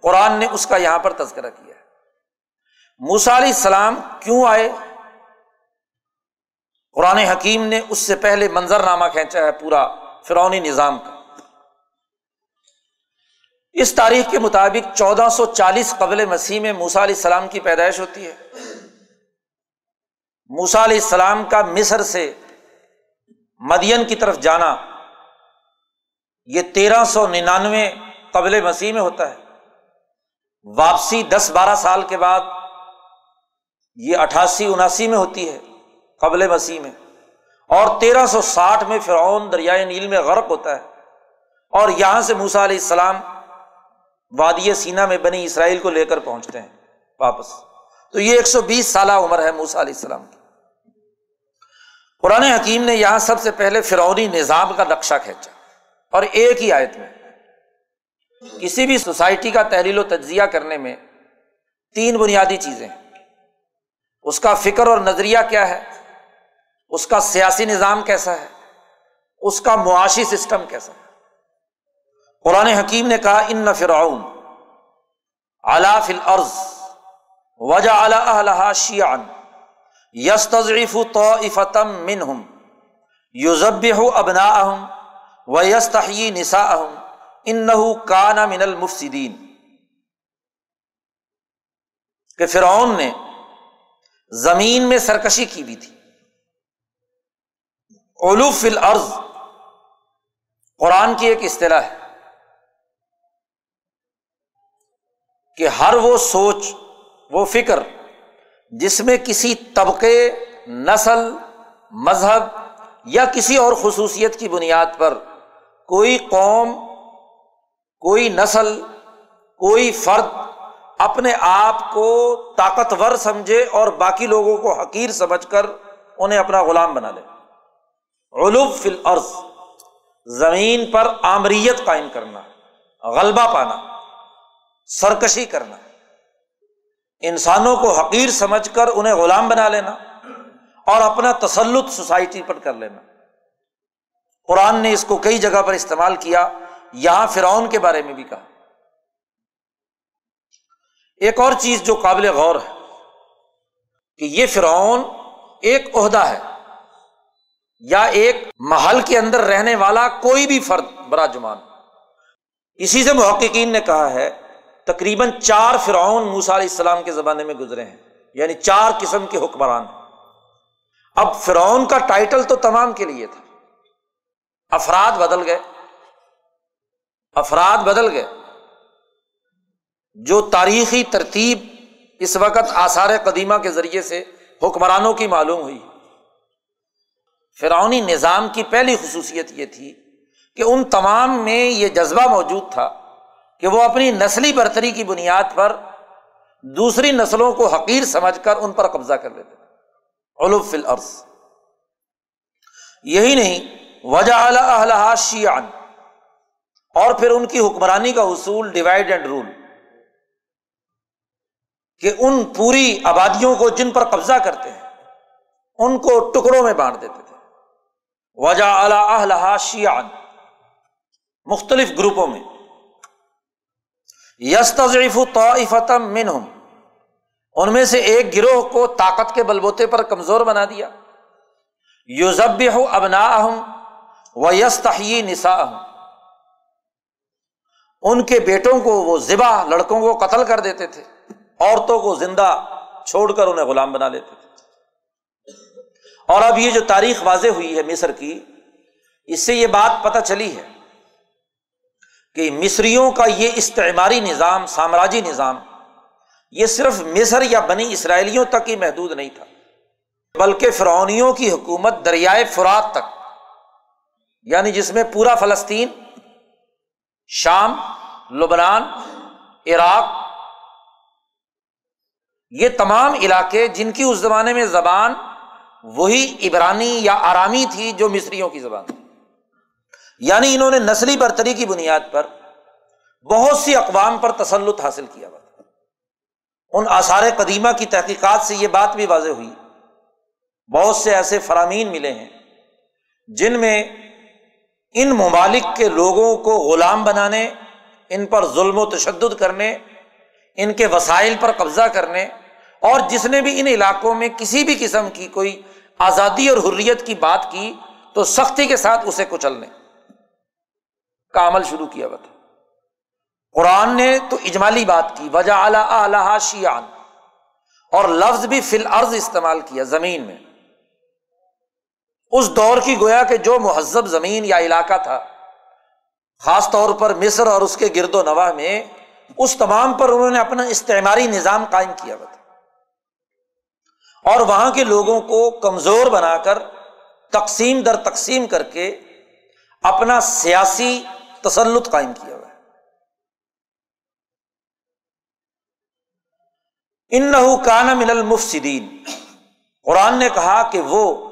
قرآن نے اس کا یہاں پر تذکرہ کیا ہے۔ موسا علیہ السلام کیوں آئے؟ قرآن حکیم نے اس سے پہلے منظر نامہ کھینچا ہے پورا فرونی نظام کا۔ اس تاریخ کے مطابق چودہ سو چالیس قبل مسیح میں موسا علیہ السلام کی پیدائش ہوتی ہے۔ موسا علیہ السلام کا مصر سے مدین کی طرف جانا، یہ تیرہ سو ننانوے قبل مسیح میں ہوتا ہے۔ واپسی دس بارہ سال کے بعد یہ اٹھاسی اناسی میں ہوتی ہے، قبل مسیح میں۔ اور تیرہ سو ساٹھ میں فرعون دریائے نیل میں غرق ہوتا ہے۔ اور یہاں سے موسا علیہ السلام وادی سینا میں بنی اسرائیل کو لے کر پہنچتے ہیں، واپس۔ تو یہ ایک سو بیس سالہ عمر ہے موسا علیہ السلام کی۔ قرآن حکیم نے یہاں سب سے پہلے فرعونی نظام کا نقشہ کھینچا اور ایک ہی آیت میں کسی بھی سوسائٹی کا تحریل و تجزیہ کرنے میں تین بنیادی چیزیں اس کا فکر اور نظریہ کیا ہے؟ اس کا سیاسی نظام کیسا ہے؟ اس کا معاشی سسٹم کیسا ہے؟ قرآن حکیم نے کہا، ان فرعون الا فل عرض وجہ اعلیٰ شیان یس تضریف تو افتم من ہم یوزب ابنا اہم و یس تحی نسا اہم ان کانا من المفسدین۔ کہ فرعون نے زمین میں سرکشی کی بھی تھی۔ علوف الارض، قرآن کی ایک اصطلاح ہے۔ کہ ہر وہ سوچ، وہ فکر جس میں کسی طبقے، نسل، مذہب یا کسی اور خصوصیت کی بنیاد پر کوئی قوم، کوئی نسل، کوئی فرد اپنے آپ کو طاقتور سمجھے اور باقی لوگوں کو حقیر سمجھ کر انہیں اپنا غلام بنا لے۔ علوف فل عرض زمین پر آمریت قائم کرنا، غلبہ پانا، سرکشی کرنا۔ انسانوں کو حقیر سمجھ کر انہیں غلام بنا لینا اور اپنا تسلط سوسائٹی پر کر لینا۔ قرآن نے اس کو کئی جگہ پر استعمال کیا، یہاں فرعون کے بارے میں بھی کہا۔ ایک اور چیز جو قابل غور ہے کہ یہ فرعون ایک عہدہ ہے یا ایک محل کے اندر رہنے والا کوئی بھی فرد، برا جمان اسی سے محققین نے کہا ہے تقریباً چار فرعون موسا علیہ السلام کے زمانے میں گزرے ہیں۔ یعنی چار قسم کے حکمران اب فرعون کا ٹائٹل تو تمام کے لیے تھا۔ افراد بدل گئے۔ افراد بدل گئے۔ جو تاریخی ترتیب اس وقت آثار قدیمہ کے ذریعے سے حکمرانوں کی معلوم ہوئی۔ فرعونی نظام کی پہلی خصوصیت یہ تھی کہ ان تمام میں یہ جذبہ موجود تھا کہ وہ اپنی نسلی برتری کی بنیاد پر دوسری نسلوں کو حقیر سمجھ کر ان پر قبضہ کر لیتے علوف الارض۔ یہی نہیں وجہ اعلیٰ شیان اور پھر ان کی حکمرانی کا اصول ڈیوائڈ اینڈ رول کہ ان پوری آبادیوں کو جن پر قبضہ کرتے ہیں، ان کو ٹکڑوں میں بانٹ دیتے تھے۔ وجہ اعلیٰ شیان مختلف گروپوں میں۔ یس تضریف طافتم منہم۔ ان میں سے ایک گروہ کو طاقت کے بلبوتے پر کمزور بنا دیا۔ یوزب ہو ابنا و یس تحی نسا ان کے بیٹوں کو وہ ذبا لڑکوں کو قتل کر دیتے تھے۔ عورتوں کو زندہ چھوڑ کر انہیں غلام بنا لیتے تھے۔ اور اب یہ جو تاریخ واضح ہوئی ہے مصر کی، اس سے یہ بات پتہ چلی ہے کہ مصریوں کا یہ استعماری نظام، سامراجی نظام، یہ صرف مصر یا بنی اسرائیلیوں تک ہی محدود نہیں تھا، بلکہ فرونیوں کی حکومت دریائے فرات تک یعنی جس میں پورا فلسطین، شام، لبنان، عراق، یہ تمام علاقے جن کی اس زمانے میں زبان وہی عبرانی یا آرامی تھی جو مصریوں کی زبان تھی۔ یعنی انہوں نے نسلی برتری کی بنیاد پر بہت سی اقوام پر تسلط حاصل کیا ہوا ان آثار قدیمہ کی تحقیقات سے یہ بات بھی واضح ہوئی۔ بہت سے ایسے فرامین ملے ہیں جن میں ان ممالک کے لوگوں کو غلام بنانے، ان پر ظلم و تشدد کرنے، ان کے وسائل پر قبضہ کرنے اور جس نے بھی ان علاقوں میں کسی بھی قسم کی کوئی آزادی اور حریت کی بات کی تو سختی کے ساتھ اسے کچلنے۔ کا عمل شروع کیا ہوا تھا۔ قرآن نے تو اجمالی بات کی وجہ اعلیٰ شیان اور لفظ بھی فل عرض استعمال کیا زمین میں۔ اس دور کی گویا کہ جو مہذب زمین یا علاقہ تھا، خاص طور پر مصر اور اس کے گرد و نواح میں، اس تمام پر انہوں نے اپنا استعماری نظام قائم کیا ہوا تھا۔ اور وہاں کے لوگوں کو کمزور بنا کر تقسیم در تقسیم کر کے اپنا سیاسی تسلط قائم کیا ہوا ہے۔ ان کان من المفسدین۔ قرآن نے کہا کہ وہ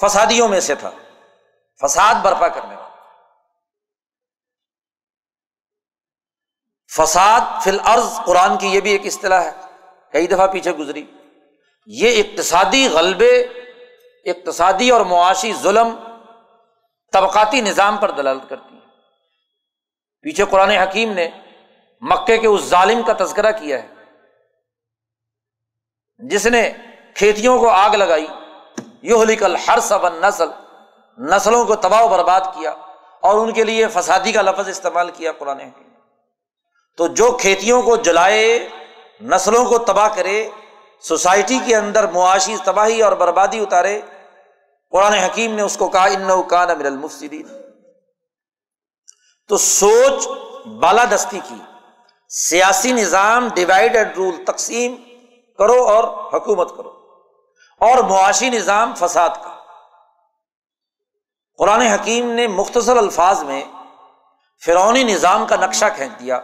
فسادیوں میں سے تھا۔ فساد برپا کرنے والا۔ فساد فی الارض، قرآن کی یہ بھی ایک اصطلاح ہے۔ کئی دفعہ پیچھے گزری۔ یہ اقتصادی غلبے، اقتصادی اور معاشی ظلم طبقاتی نظام پر دلالت کرتی ہے پیچھے قرآن حکیم نے مکے کے اس ظالم کا تذکرہ کیا ہے۔ جس نے کھیتیوں کو آگ لگائی۔ یہ لکھل ہر سب نسل نسلوں کو تباہ و برباد کیا اور ان کے لیے فسادی کا لفظ استعمال کیا قرآن حکیم تو جو کھیتیوں کو جلائے، نسلوں کو تباہ کرے، سوسائٹی کے اندر معاشی تباہی اور بربادی اتارے قرآن حکیم نے اس کو کہا ان کان امر المفسدین. تو سوچ بالادستی کی۔ سیاسی نظام ڈیوائڈ اینڈ رول تقسیم کرو اور حکومت کرو۔ اور معاشی نظام، فساد کا۔ قرآن حکیم نے مختصر الفاظ میں فرونی نظام کا نقشہ کھینچ دیا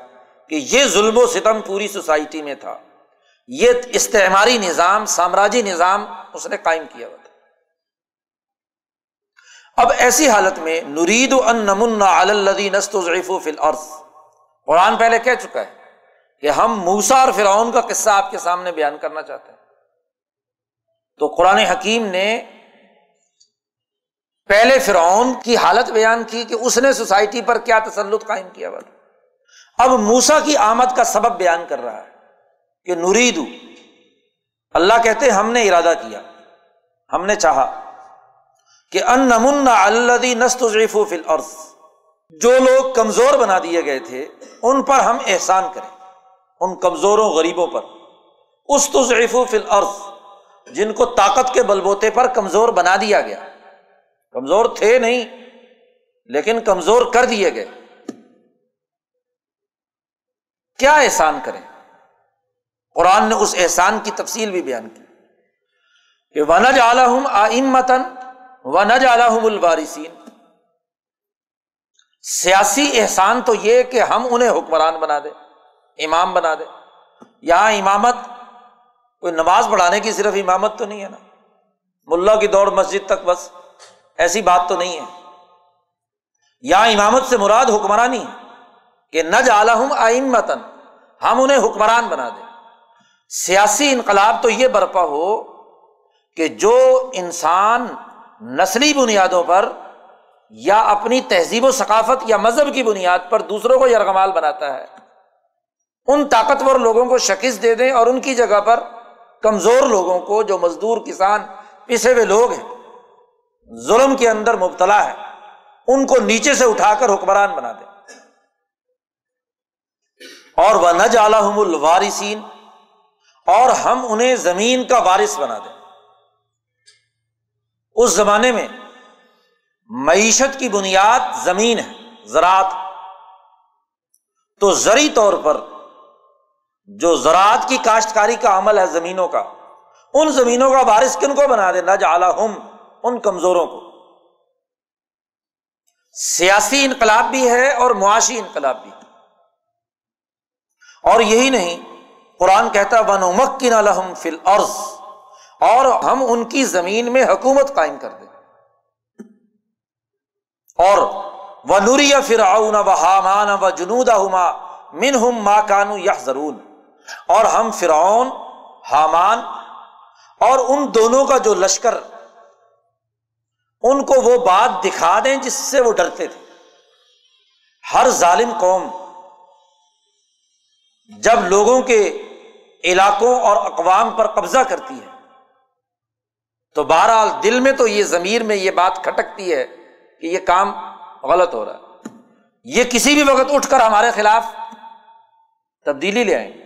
کہ یہ ظلم و ستم پوری سوسائٹی میں تھا۔ یہ استعماری نظام، سامراجی نظام اس نے قائم کیا ہوا۔ اب ایسی حالت میں نرید ان نمن الدی نست ضعیف و فل عرض قرآن پہلے کہہ چکا ہے کہ ہم موسا اور فرعون کا قصہ آپ کے سامنے بیان کرنا چاہتے ہیں۔ تو قرآن حکیم نے پہلے فرعون کی حالت بیان کی کہ اس نے سوسائٹی پر کیا تسلط قائم کیا بات اب موسا کی آمد کا سبب بیان کر رہا ہے کہ نرید اللہ کہتے ہم نے ارادہ کیا، ہم نے چاہا۔ کہ ان نمن الدی نست و فل عرض جو لوگ کمزور بنا دیے گئے تھے، ان پر ہم احسان کریں۔ ان کمزوروں، غریبوں پر۔ اس تو ضعیف و فل عرض جن کو طاقت کے بلبوتے پر کمزور بنا دیا گیا۔ کمزور تھے نہیں، لیکن کمزور کر دیے گئے۔ کیا احسان کریں؟ قرآن نے اس احسان کی تفصیل بھی بیان کی کہ ونج عالم آئم متن و نج عالم الوارثین سیاسی احسان تو یہ کہ ہم انہیں حکمران بنا دیں، امام بنا دیں۔ یہاں امامت، کوئی نماز پڑھانے کی صرف امامت تو نہیں ہے نا۔ ملا کی دوڑ مسجد تک بس، ایسی بات تو نہیں ہے۔ یہاں امامت سے مراد حکمرانی کہ نج عالم آئم متن ہم انہیں حکمران بنا دیں۔ سیاسی انقلاب تو یہ برپا ہو کہ جو انسان نسلی بنیادوں پر یا اپنی تہذیب و ثقافت یا مذہب کی بنیاد پر دوسروں کو یرغمال بناتا ہے۔ ان طاقتور لوگوں کو شکست دے دیں اور ان کی جگہ پر کمزور لوگوں کو جو مزدور کسان پسے ہوئے لوگ ہیں، ظلم کے اندر مبتلا ہے، ان کو نیچے سے اٹھا کر حکمران بنا دیں۔ اور وہ نج عالم الوارثین اور ہم انہیں زمین کا وارث بنا دیں۔ اس زمانے میں معیشت کی بنیاد زمین ہے، زراعت۔ تو زرعی طور پر جو زراعت کی کاشتکاری کا عمل ہے زمینوں کا، ان زمینوں کا بارش کن کو بنا دے؟ نج ہم ان کمزوروں کو۔ سیاسی انقلاب بھی ہے اور معاشی انقلاب بھی۔ اور یہی نہیں، قرآن کہتا ون مکن الحم فل عرض اور ہم ان کی زمین میں حکومت قائم کر دیں۔ اور وہ نوریا فراؤن و حامان و جنودا ہما من ہم ماں کانو یا ضرور اور ہم فرعون، حامان اور ان دونوں کا جو لشکر، ان کو وہ بات دکھا دیں جس سے وہ ڈرتے تھے۔ ہر ظالم قوم جب لوگوں کے علاقوں اور اقوام پر قبضہ کرتی ہے تو بہرحال دل میں تو یہ ضمیر میں یہ بات کھٹکتی ہے کہ یہ کام غلط ہو رہا ہے۔ یہ کسی بھی وقت اٹھ کر ہمارے خلاف تبدیلی لے آئیں گے۔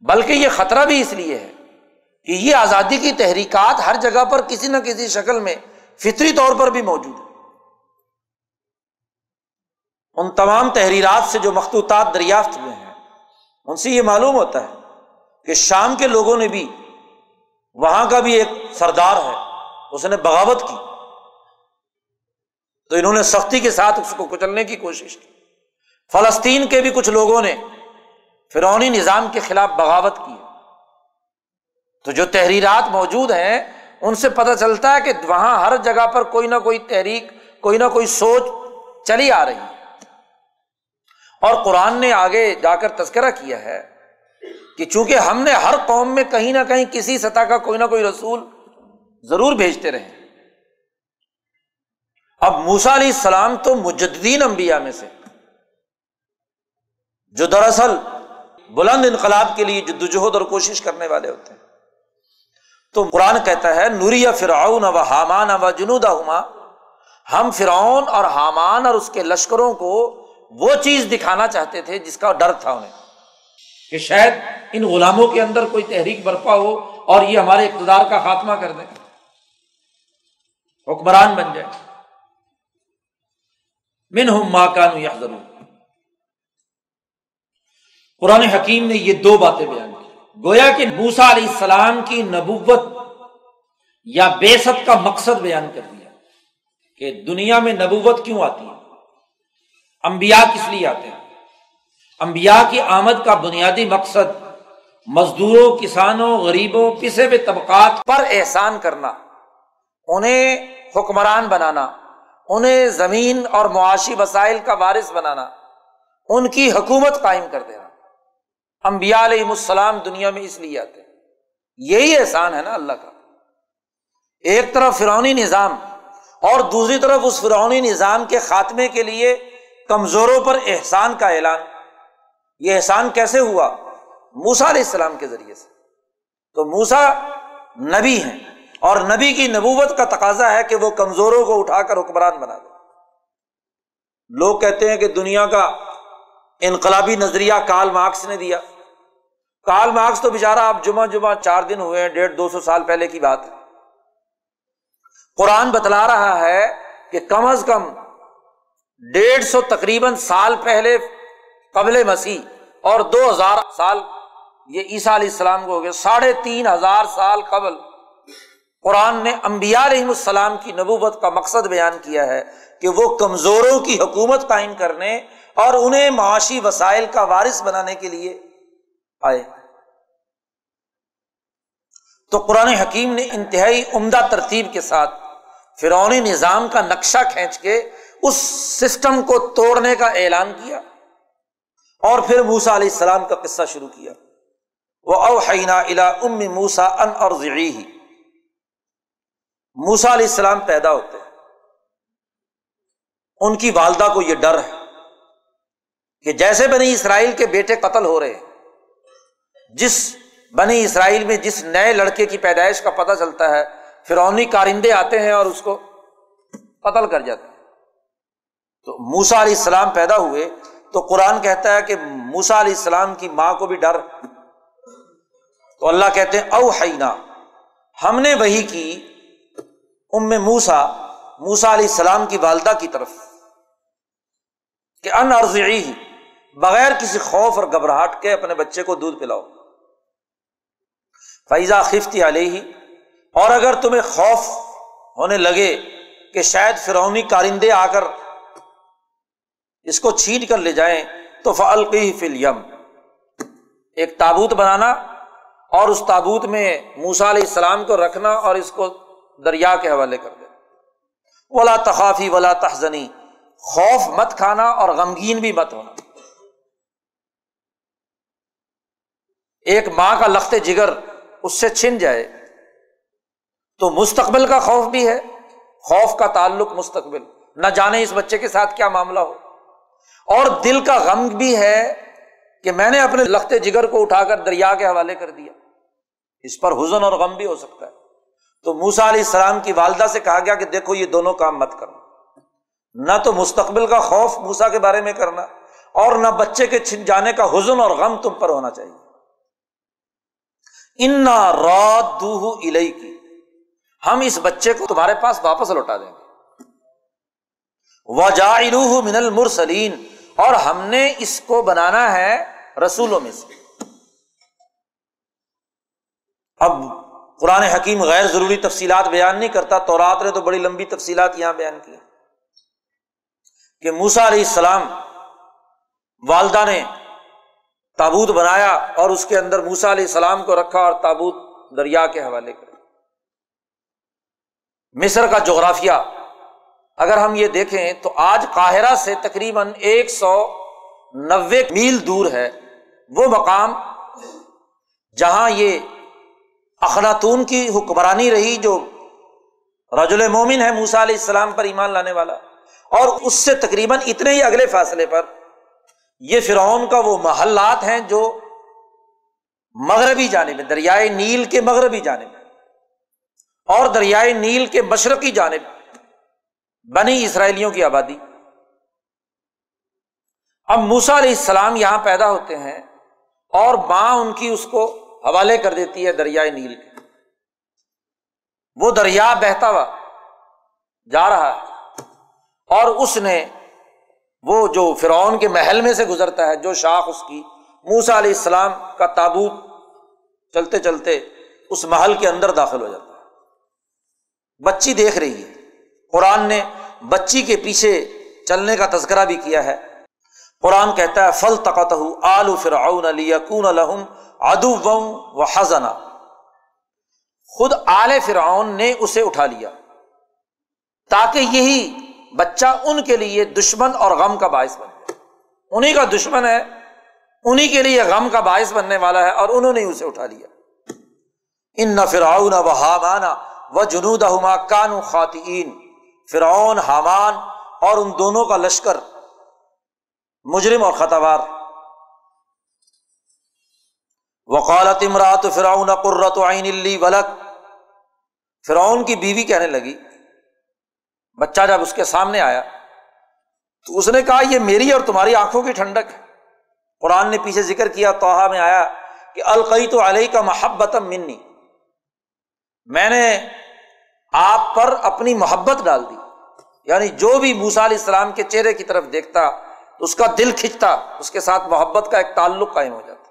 بلکہ یہ خطرہ بھی اس لیے ہے کہ یہ آزادی کی تحریکات ہر جگہ پر کسی نہ کسی شکل میں فطری طور پر بھی موجود ہے ان تمام تحریرات سے جو مخطوطات دریافت ہوئے ہیں، ان سے یہ معلوم ہوتا ہے کہ شام کے لوگوں نے بھی وہاں کا بھی ایک سردار ہے، اس نے بغاوت کی۔ تو انہوں نے سختی کے ساتھ اس کو کچلنے کی کوشش کی۔ فلسطین کے بھی کچھ لوگوں نے فرونی نظام کے خلاف بغاوت کی۔ تو جو تحریرات موجود ہیں، ان سے پتہ چلتا ہے کہ وہاں ہر جگہ پر کوئی نہ کوئی تحریک، کوئی نہ کوئی سوچ چلی آ رہی ہے۔ اور قرآن نے آگے جا کر تذکرہ کیا ہے۔ کہ چونکہ ہم نے ہر قوم میں کہیں نہ کہیں کسی سطح کا کوئی نہ کوئی رسول ضرور بھیجتے رہے اب موسا علیہ السلام تو مجدین انبیاء میں سے، جو دراصل بلند انقلاب کے لیے جدوجہد اور کوشش کرنے والے ہوتے ہیں۔ تو قرآن کہتا ہے نوریا فرعون و حامان و جنودا ہما ہم فرعون اور حامان اور اس کے لشکروں کو وہ چیز دکھانا چاہتے تھے جس کا ڈر تھا انہیں۔ کہ شاید ان غلاموں کے اندر کوئی تحریک برپا ہو اور یہ ہمارے اقتدار کا خاتمہ کر دیں۔ حکمران بن جائے من ہوں ماں کانو یا قرآن حکیم نے یہ دو باتیں بیان کی۔ گویا کہ موسا علیہ السلام کی نبوت یا بے ست کا مقصد بیان کر دیا کہ دنیا میں نبوت کیوں آتی ہے؟ انبیاء کس لیے آتے ہیں؟ انبیاء کی آمد کا بنیادی مقصد مزدوروں، کسانوں، غریبوں پسے ہوئے طبقات پر احسان کرنا، انہیں حکمران بنانا، انہیں زمین اور معاشی وسائل کا وارث بنانا، ان کی حکومت قائم کر دینا۔ امبیا علیہ السلام دنیا میں اس لیے آتے ہیں۔ یہی احسان ہے نا اللہ کا۔ ایک طرف فرونی نظام اور دوسری طرف اس فرونی نظام کے خاتمے کے لیے کمزوروں پر احسان کا اعلان۔ یہ احسان کیسے ہوا؟ موسا علیہ السلام کے ذریعے سے۔ تو موسا نبی ہیں اور نبی کی نبوت کا تقاضا ہے کہ وہ کمزوروں کو اٹھا کر حکمران بنا دے۔ لوگ کہتے ہیں کہ دنیا کا انقلابی نظریہ کال مارکس نے دیا۔ کال مارکس تو بےچارا آپ جمعہ جمعہ چار دن ہوئے ہیں، ڈیڑھ دو سو سال پہلے کی بات ہے۔ قرآن بتلا رہا ہے کہ کم از کم ڈیڑھ سو تقریباً سال پہلے قبل مسیح اور دو ہزار سال، یہ عیسیٰ علیہ السلام کو ہو گیا ساڑھے تین ہزار سال قبل۔ قرآن نے امبیا علیہ السلام کی نبوت کا مقصد بیان کیا ہے کہ وہ کمزوروں کی حکومت قائم کرنے اور انہیں معاشی وسائل کا وارث بنانے کے لیے آئے۔ تو قرآن حکیم نے انتہائی عمدہ ترتیب کے ساتھ فرونی نظام کا نقشہ کھینچ کے اس سسٹم کو توڑنے کا اعلان کیا۔ اور پھر موسا علیہ السلام کا قصہ شروع کیا۔ وہ اوحینا الا ام موسا ان اور موسا علیہ السلام پیدا ہوتے ان کی والدہ کو یہ ڈر ہے کہ جیسے بنی اسرائیل کے بیٹے قتل ہو رہے ہیں، جس بنی اسرائیل میں جس نئے لڑکے کی پیدائش کا پتہ چلتا ہے فرونی کارندے آتے ہیں اور اس کو قتل کر جاتے ہیں۔ تو موسا علیہ السلام پیدا ہوئے تو قرآن کہتا ہے کہ موسا علیہ السلام کی ماں کو بھی ڈر۔ تو اللہ کہتے ہیں او حینا ہم نے وہی کی ام موسا موسا علیہ السلام کی والدہ کی طرف، کہ ان ارضی بغیر کسی خوف اور گھبراہٹ کے اپنے بچے کو دودھ پلاؤ۔ فیضا خفتی علیہ اور اگر تمہیں خوف ہونے لگے کہ شاید فرونی کارندے آ کر اس کو چھینٹ کر لے جائیں تو فلقی فل یم ایک تابوت بنانا اور اس تابوت میں موسا علیہ السلام کو رکھنا اور اس کو دریا کے حوالے کر دے ولا تخافی ولا تحزنی خوف مت کھانا اور غمگین بھی مت ہونا۔ ایک ماں کا لخت جگر اس سے چھن جائے۔ تو مستقبل کا خوف بھی ہے۔ خوف کا تعلق مستقبل۔ نہ جانے اس بچے کے ساتھ کیا معاملہ ہو۔ اور دل کا غم بھی ہے کہ میں نے اپنے لخت جگر کو اٹھا کر دریا کے حوالے کر دیا۔ اس پر حزن اور غم بھی ہو سکتا ہے۔ تو موسا علیہ السلام کی والدہ سے کہا گیا کہ دیکھو یہ دونوں کام مت کرنا نہ تو مستقبل کا خوف موسا کے بارے میں کرنا اور نہ بچے کے چھن جانے کا حزن اور غم تم پر ہونا چاہیے۔ انا رات دو کی ہم اس بچے کو تمہارے پاس واپس لوٹا دیں گے۔ وجا من المرسلین اور ہم نے اس کو بنانا ہے رسولوں میں سے۔ اب قرآن حکیم غیر ضروری تفصیلات بیان نہیں کرتا تو رات نے تو بڑی لمبی تفصیلات یہاں بیان کی کہ موسا علیہ السلام والدہ نے تابوت بنایا اور اس کے اندر موسا علیہ السلام کو رکھا اور تابوت دریا کے حوالے کر مصر کا جغرافیہ اگر ہم یہ دیکھیں تو آج قاہرہ سے تقریباً ایک سو نوے میل دور ہے وہ مقام جہاں یہ اخلاطون کی حکمرانی رہی جو رجل مومن ہے موسا علیہ السلام پر ایمان لانے والا اور اس سے تقریباً اتنے ہی اگلے فاصلے پر یہ فرعون کا وہ محلات ہیں جو مغربی جانب دریائے نیل کے مغربی جانب اور دریائے نیل کے مشرقی جانب بنی اسرائیلیوں کی آبادی۔ اب موسا علیہ السلام یہاں پیدا ہوتے ہیں اور ماں ان کی اس کو حوالے کر دیتی ہے دریائے نیل کے۔ وہ دریا بہتا ہوا جا رہا ہے اور اس نے وہ جو فرعون کے محل میں سے گزرتا ہے، جو شاخ اس کی موسا علیہ السلام کا تابوت چلتے چلتے اس محل کے اندر داخل ہو جاتا ہے۔ بچی دیکھ رہی ہے۔ قرآن نے بچی کے پیچھے چلنے کا تذکرہ بھی کیا ہے۔ قرآن کہتا ہے فل تقت آلو فرعون علی کون الحم ادو و حزنا خود آل فرعون نے اسے اٹھا لیا۔ تاکہ یہی بچہ ان کے لیے دشمن اور غم کا باعث بن انہیں کا دشمن ہے انہیں کے لیے غم کا باعث بننے والا ہے اور انہوں نے اسے اٹھا لیا۔ ان نہ فراؤن و حامانہ و جنود ہما کان خواتین فرعون، حامان اور ان دونوں کا لشکر، مجرم اور خطوار وقالت امرات فرعون قرۃ عین لی ولک فرعون کی بیوی کہنے لگی، بچہ جب اس کے سامنے آیا، تو اس نے کہا، یہ میری اور تمہاری آنکھوں کی ٹھنڈک۔ ہے قرآن نے پیچھے ذکر کیا توحا میں آیا کہ القئی تو علیہ کا محبت منی۔ میں نے آپ پر اپنی محبت ڈال دی۔ یعنی جو بھی موسا علیہ السلام کے چہرے کی طرف دیکھتا تو اس کا دل کھنچتا اس کے ساتھ محبت کا ایک تعلق قائم ہو جاتا۔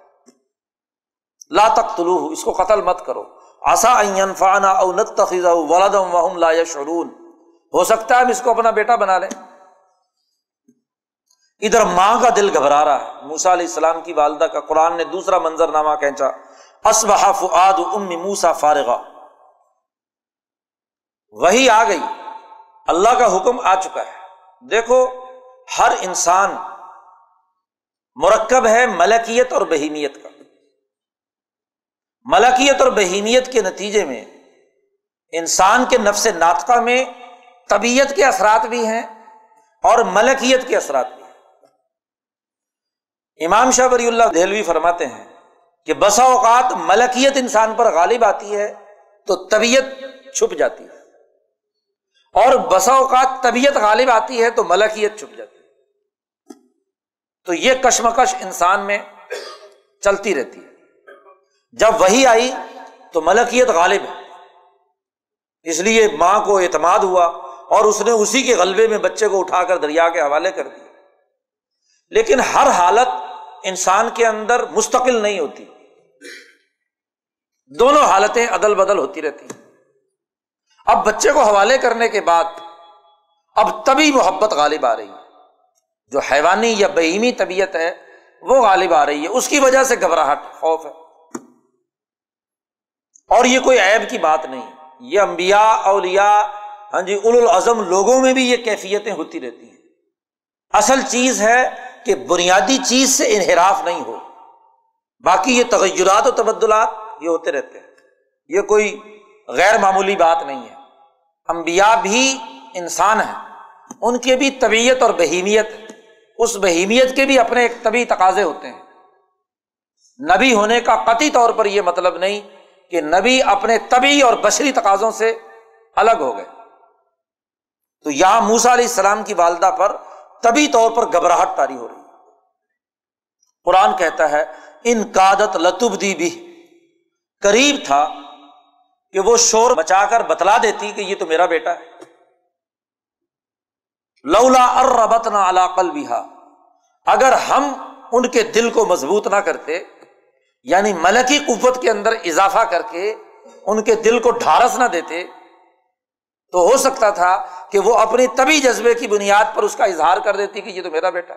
لا تک طلوع اس کو قتل مت کرو۔ آسا فانا او نت ولادم لا شرون ہو سکتا ہے ہم اس کو اپنا بیٹا بنا لیں۔ ادھر ماں کا دل گھبرا رہا ہے۔ موسا علیہ السلام کی والدہ کا قرآن نے دوسرا منظر نامہ کھینچا۔ اسبہ فعاد ام موسا فارغ وہی آ گئی۔ اللہ کا حکم آ چکا ہے۔ دیکھو، ہر انسان مرکب ہے ملکیت اور بہیمیت کا۔ ملکیت اور بہیمیت کے نتیجے میں انسان کے نفس ناطقہ میں طبیعت کے اثرات بھی ہیں اور ملکیت کے اثرات بھی ہیں۔ امام شاہ ولی اللہ دہلوی فرماتے ہیں کہ بسا اوقات ملکیت انسان پر غالب آتی ہے تو طبیعت چھپ جاتی ہے۔ اور بسا اوقات طبیعت غالب آتی ہے تو ملکیت چھپ جاتی ہے۔ تو یہ کشمکش انسان میں چلتی رہتی ہے۔ جب وہی آئی تو ملکیت غالب ہے۔ اس لیے ماں کو اعتماد ہوا اور اس نے اسی کے غلبے میں بچے کو اٹھا کر دریا کے حوالے کر دیا۔ لیکن ہر حالت انسان کے اندر مستقل نہیں ہوتی۔ دونوں حالتیں عدل بدل ہوتی رہتی ہیں۔ اب بچے کو حوالے کرنے کے بعد اب تبھی محبت غالب آ رہی ہے۔ جو حیوانی یا بہیمی طبیعت ہے، وہ غالب آ رہی ہے۔ اس کی وجہ سے گھبراہٹ، خوف ہے۔ اور یہ کوئی عیب کی بات نہیں۔ یہ امبیا اولیا ہاں جی الازم لوگوں میں بھی یہ کیفیتیں ہوتی رہتی ہیں۔ اصل چیز ہے کہ بنیادی چیز سے انحراف نہیں ہو۔ باقی یہ تغیرات و تبدلات یہ ہوتے رہتے ہیں۔ یہ کوئی غیر معمولی بات نہیں ہے۔ امبیا بھی انسان ہیں۔ ان کے بھی طبیعت اور بہیمیت اس بہیمیت کے بھی اپنے ایک طبی تقاضے ہوتے ہیں۔ نبی ہونے کا قطعی طور پر یہ مطلب نہیں کہ نبی اپنے طبی اور بشری تقاضوں سے الگ ہو گئے۔ تو یہاں موسا علیہ السلام کی والدہ پر طبی طور پر گھبراہٹ تاری ہو رہی قرآن کہتا ہے، ان کادت لطب دی بھی قریب تھا کہ وہ شور بچا کر بتلا دیتی کہ یہ تو میرا بیٹا ہے۔ لولا اربت نہ علاقل اگر ہم ان کے دل کو مضبوط نہ کرتے یعنی ملکی قوت کے اندر اضافہ کر کے ان کے دل کو ڈھارس نہ دیتے، تو ہو سکتا تھا کہ وہ اپنی طبی جذبے کی بنیاد پر اس کا اظہار کر دیتی کہ یہ تو میرا بیٹا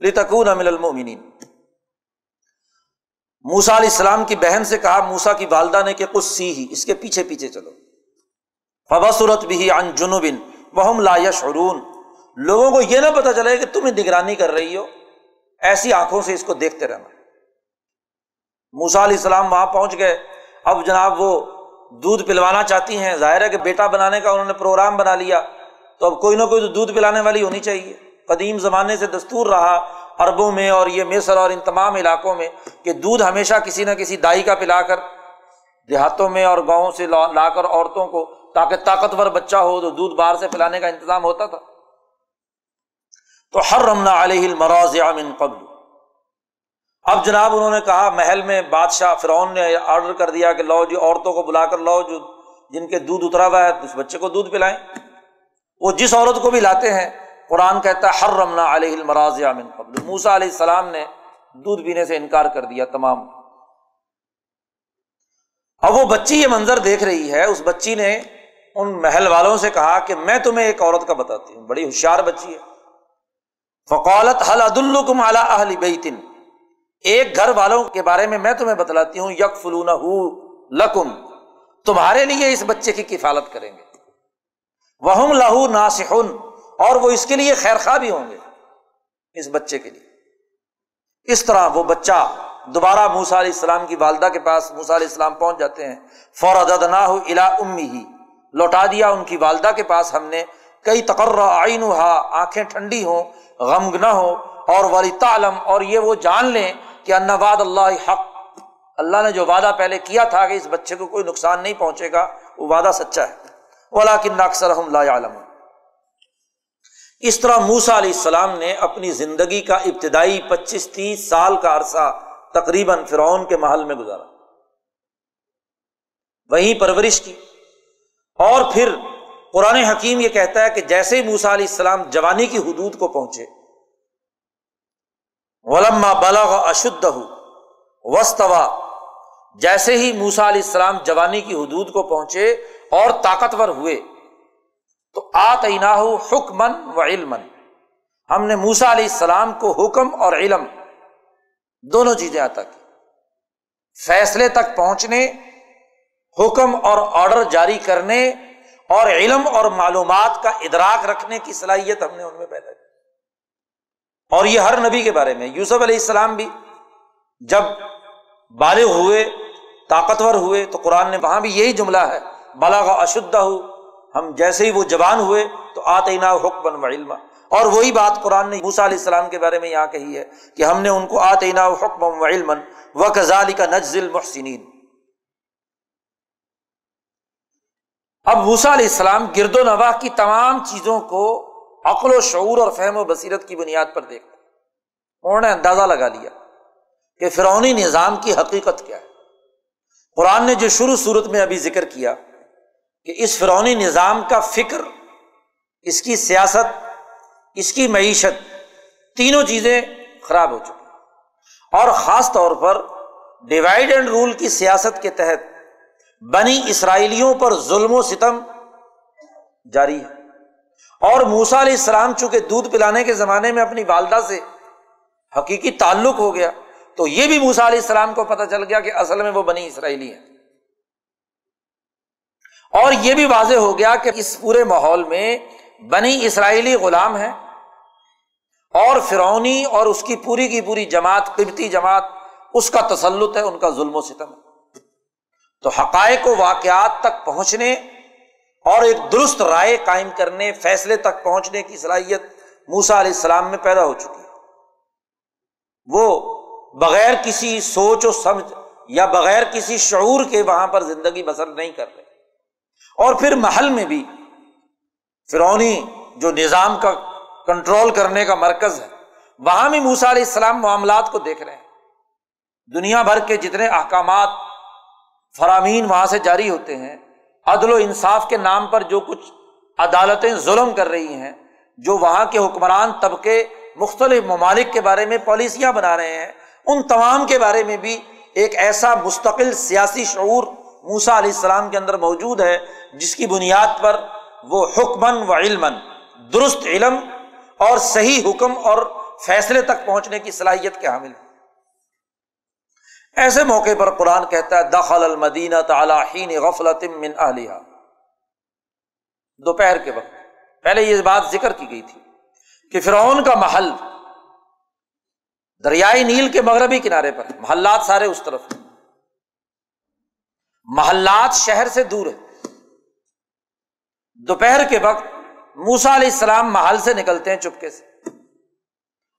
لتکون امل المومنین موسا علیہ السلام کی بہن سے کہا موسا کی والدہ نے کہ کچھ سی ہی، اس کے پیچھے پیچھے چلو۔ فبا صورت بھی ان جنوبن وہ لا یشعرون۔ لوگوں کو یہ نہ پتا چلے کہ تم نگرانی کر رہی ہو، ایسی آنکھوں سے اس کو دیکھتے رہنا۔ موسا علیہ السلام وہاں پہنچ گئے۔ اب جناب وہ دودھ پلوانا چاہتی ہیں، ظاہر ہے کہ بیٹا بنانے کا انہوں نے پروگرام بنا لیا۔ تو اب کوئی نہ کوئی تو دودھ پلانے والی ہونی چاہیے۔ قدیم زمانے سے دستور رہا اربوں میں اور یہ مصر اور ان تمام علاقوں میں کہ دودھ ہمیشہ کسی نہ کسی دائی کا پلا کر دیہاتوں میں اور گاؤں سے لا کر عورتوں کو تاکہ طاقتور بچہ ہو تو دودھ باہر سے پلانے کا انتظام ہوتا تھا۔ تو ہر رمنا علیہ المراض من قبل۔ اب جناب انہوں نے کہا، محل میں بادشاہ فرعون نے آرڈر کر دیا کہ لو جی عورتوں کو بلا کر لو جو جن کے دودھ اترا ہوا ہے، اس بچے کو دودھ پلائیں۔ وہ جس عورت کو بھی لاتے ہیں قرآن کہتا ہے ہر رمنا علیہ المراض من قبل۔ موسا علیہ السلام نے دودھ پینے سے انکار کر دیا تمام۔ اب وہ بچی یہ منظر دیکھ رہی ہے، اس بچی نے ان محل والوں سے کہا کہ میں تمہیں ایک عورت کا بتاتی ہوں۔ بڑی ہوشیار بچی ہے۔ فقولت حل عد الکم اعلی بیتن ایک گھر والوں کے بارے میں میں تمہیں بتلاتی ہوں یک فلون لکم۔ تمہارے لیے اس بچے کی کفالت کریں گے۔ وہ لہو ناسن اور وہ اس کے لیے خیر خواہ بھی ہوں گے اس بچے کے لیے۔ اس طرح وہ بچہ دوبارہ موسا علیہ السلام کی والدہ کے پاس موسا علیہ السلام پہنچ جاتے ہیں۔ فورد نہ ہو الا امی ہی لوٹا دیا ان کی والدہ کے پاس ہم نے۔ کئی تقرر آئین آنکھیں ٹھنڈی ہوں، غم نہ ہو۔ اور ولی تعلم اور یہ وہ جان لیں کہ انواد اللہ حق۔ اللہ نے جو وعدہ پہلے کیا تھا کہ اس بچے کو کوئی نقصان نہیں پہنچے گا، وہ وعدہ سچا ہے۔ ولا کن اکثر لا عالم اس طرح موسا علیہ السلام نے اپنی زندگی کا ابتدائی پچیس تیس سال کا عرصہ تقریباً فرعون کے محل میں گزارا۔ وہیں پرورش کی۔ اور پھر قرآن حکیم یہ کہتا ہے کہ جیسے ہی موسا علیہ السلام جوانی کی حدود کو پہنچے، ولما بلغ اشد وسطوا جیسے ہی موسا علیہ السلام جوانی کی حدود کو پہنچے اور طاقتور ہوئے تو آتینا حکمن و علم ہم نے موسا علیہ السلام کو حکم اور علم دونوں چیزیں آتا کی۔ فیصلے تک پہنچنے، حکم اور آڈر جاری کرنے اور علم اور معلومات کا ادراک رکھنے کی صلاحیت ہم نے ان میں پیدا کی۔ اور یہ ہر نبی کے بارے میں، یوسف علیہ السلام بھی۔ جب بالغ ہوئے، طاقتور ہوئے، تو قرآن نے وہاں بھی یہی جملہ ہے بالا کا اشدہ ہو ہم جیسے ہی وہ جوان ہوئے تو آتے نا حکم و علم اور وہی بات قرآن نے موسا علیہ السلام کے بارے میں یہاں کہی ہے کہ ہم نے ان کو آتے نا حکم و علم و کزالی کا نجزل محسنین اب موسا علیہ السلام گرد و نواح کی تمام چیزوں کو عقل و شعور اور فہم و بصیرت کی بنیاد پر دیکھ انہوں نے اندازہ لگا لیا کہ فرونی نظام کی حقیقت کیا ہے۔ قرآن نے جو شروع صورت میں ابھی ذکر کیا کہ اس فرونی نظام کا فکر، اس کی سیاست، اس کی معیشت تینوں چیزیں خراب ہو چکی اور خاص طور پر ڈیوائڈ اینڈ رول کی سیاست کے تحت بنی اسرائیلیوں پر ظلم و ستم جاری ہے۔ اور موسا علیہ السلام چونکہ دودھ پلانے کے زمانے میں اپنی والدہ سے حقیقی تعلق ہو گیا، تو یہ بھی موسا علیہ السلام کو پتہ چل گیا کہ اصل میں وہ بنی اسرائیلی ہیں۔ اور یہ بھی واضح ہو گیا کہ اس پورے ماحول میں بنی اسرائیلی غلام ہے اور فرونی اور اس کی پوری کی پوری جماعت قبتی جماعت، اس کا تسلط ہے، ان کا ظلم و ستم تو حقائق و واقعات تک پہنچنے اور ایک درست رائے قائم کرنے، فیصلے تک پہنچنے کی صلاحیت موسا علیہ السلام میں پیدا ہو چکی ہے۔ وہ بغیر کسی سوچ و سمجھ یا بغیر کسی شعور کے وہاں پر زندگی بسر نہیں کر رہے۔ اور پھر محل میں بھی۔ فرونی جو نظام کا کنٹرول کرنے کا مرکز ہے، وہاں بھی موسا علیہ السلام معاملات کو دیکھ رہے ہیں۔ دنیا بھر کے جتنے احکامات، فرامین وہاں سے جاری ہوتے ہیں، عدل و انصاف کے نام پر جو کچھ عدالتیں ظلم کر رہی ہیں، جو وہاں کے حکمران طبقے مختلف ممالک کے بارے میں پالیسیاں بنا رہے ہیں، ان تمام کے بارے میں بھی ایک ایسا مستقل سیاسی شعور موسا علیہ السلام کے اندر موجود ہے، جس کی بنیاد پر وہ حکمن و علم درست علم اور صحیح حکم اور فیصلے تک پہنچنے کی صلاحیت کے حامل ایسے موقع پر قرآن کہتا ہے، دخل المدینہ غفلت من اہلیہ دوپہر کے وقت، پہلے یہ بات ذکر کی گئی تھی کہ فرعون کا محل دریائے نیل کے مغربی کنارے پر محلات سارے اس طرف محلات شہر سے دور ہے۔ دوپہر کے وقت موسا علیہ السلام محل سے نکلتے ہیں چپکے سے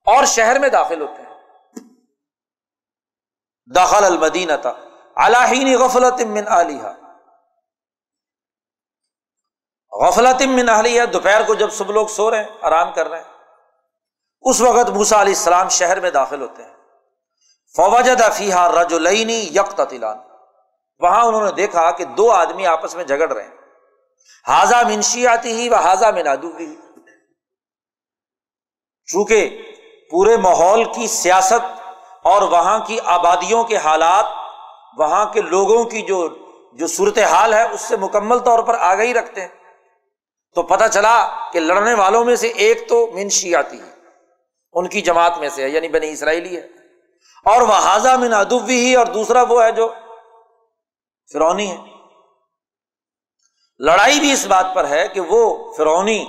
اور شہر میں داخل ہوتے ہیں۔ داخل المدینہ تھا الہین غفلت من علیہ غفلت من علیہ دوپہر کو جب سب لوگ سو رہے ہیں، آرام کر رہے ہیں، اس وقت موسا علیہ السلام شہر میں داخل ہوتے ہیں۔ فوجد فیحا رج العینی یک وہاں انہوں نے دیکھا کہ دو آدمی آپس میں جھگڑ رہے ہیں۔ حاضہ منشی آتی ہی وہ حاضہ منادو بھی چونکہ پورے ماحول کی سیاست اور وہاں کی آبادیوں کے حالات، وہاں کے لوگوں کی جو جو صورت حال ہے، اس سے مکمل طور پر آگاہی رکھتے ہیں۔ تو پتہ چلا کہ لڑنے والوں میں سے ایک تو منشی آتی ہے۔ ان کی جماعت میں سے ہے یعنی بنی اسرائیلی ہے۔ اور وہ حاضہ من ادبی ہی اور دوسرا وہ ہے جو فرونی ہے لڑائی بھی اس بات پر ہے کہ وہ فرونی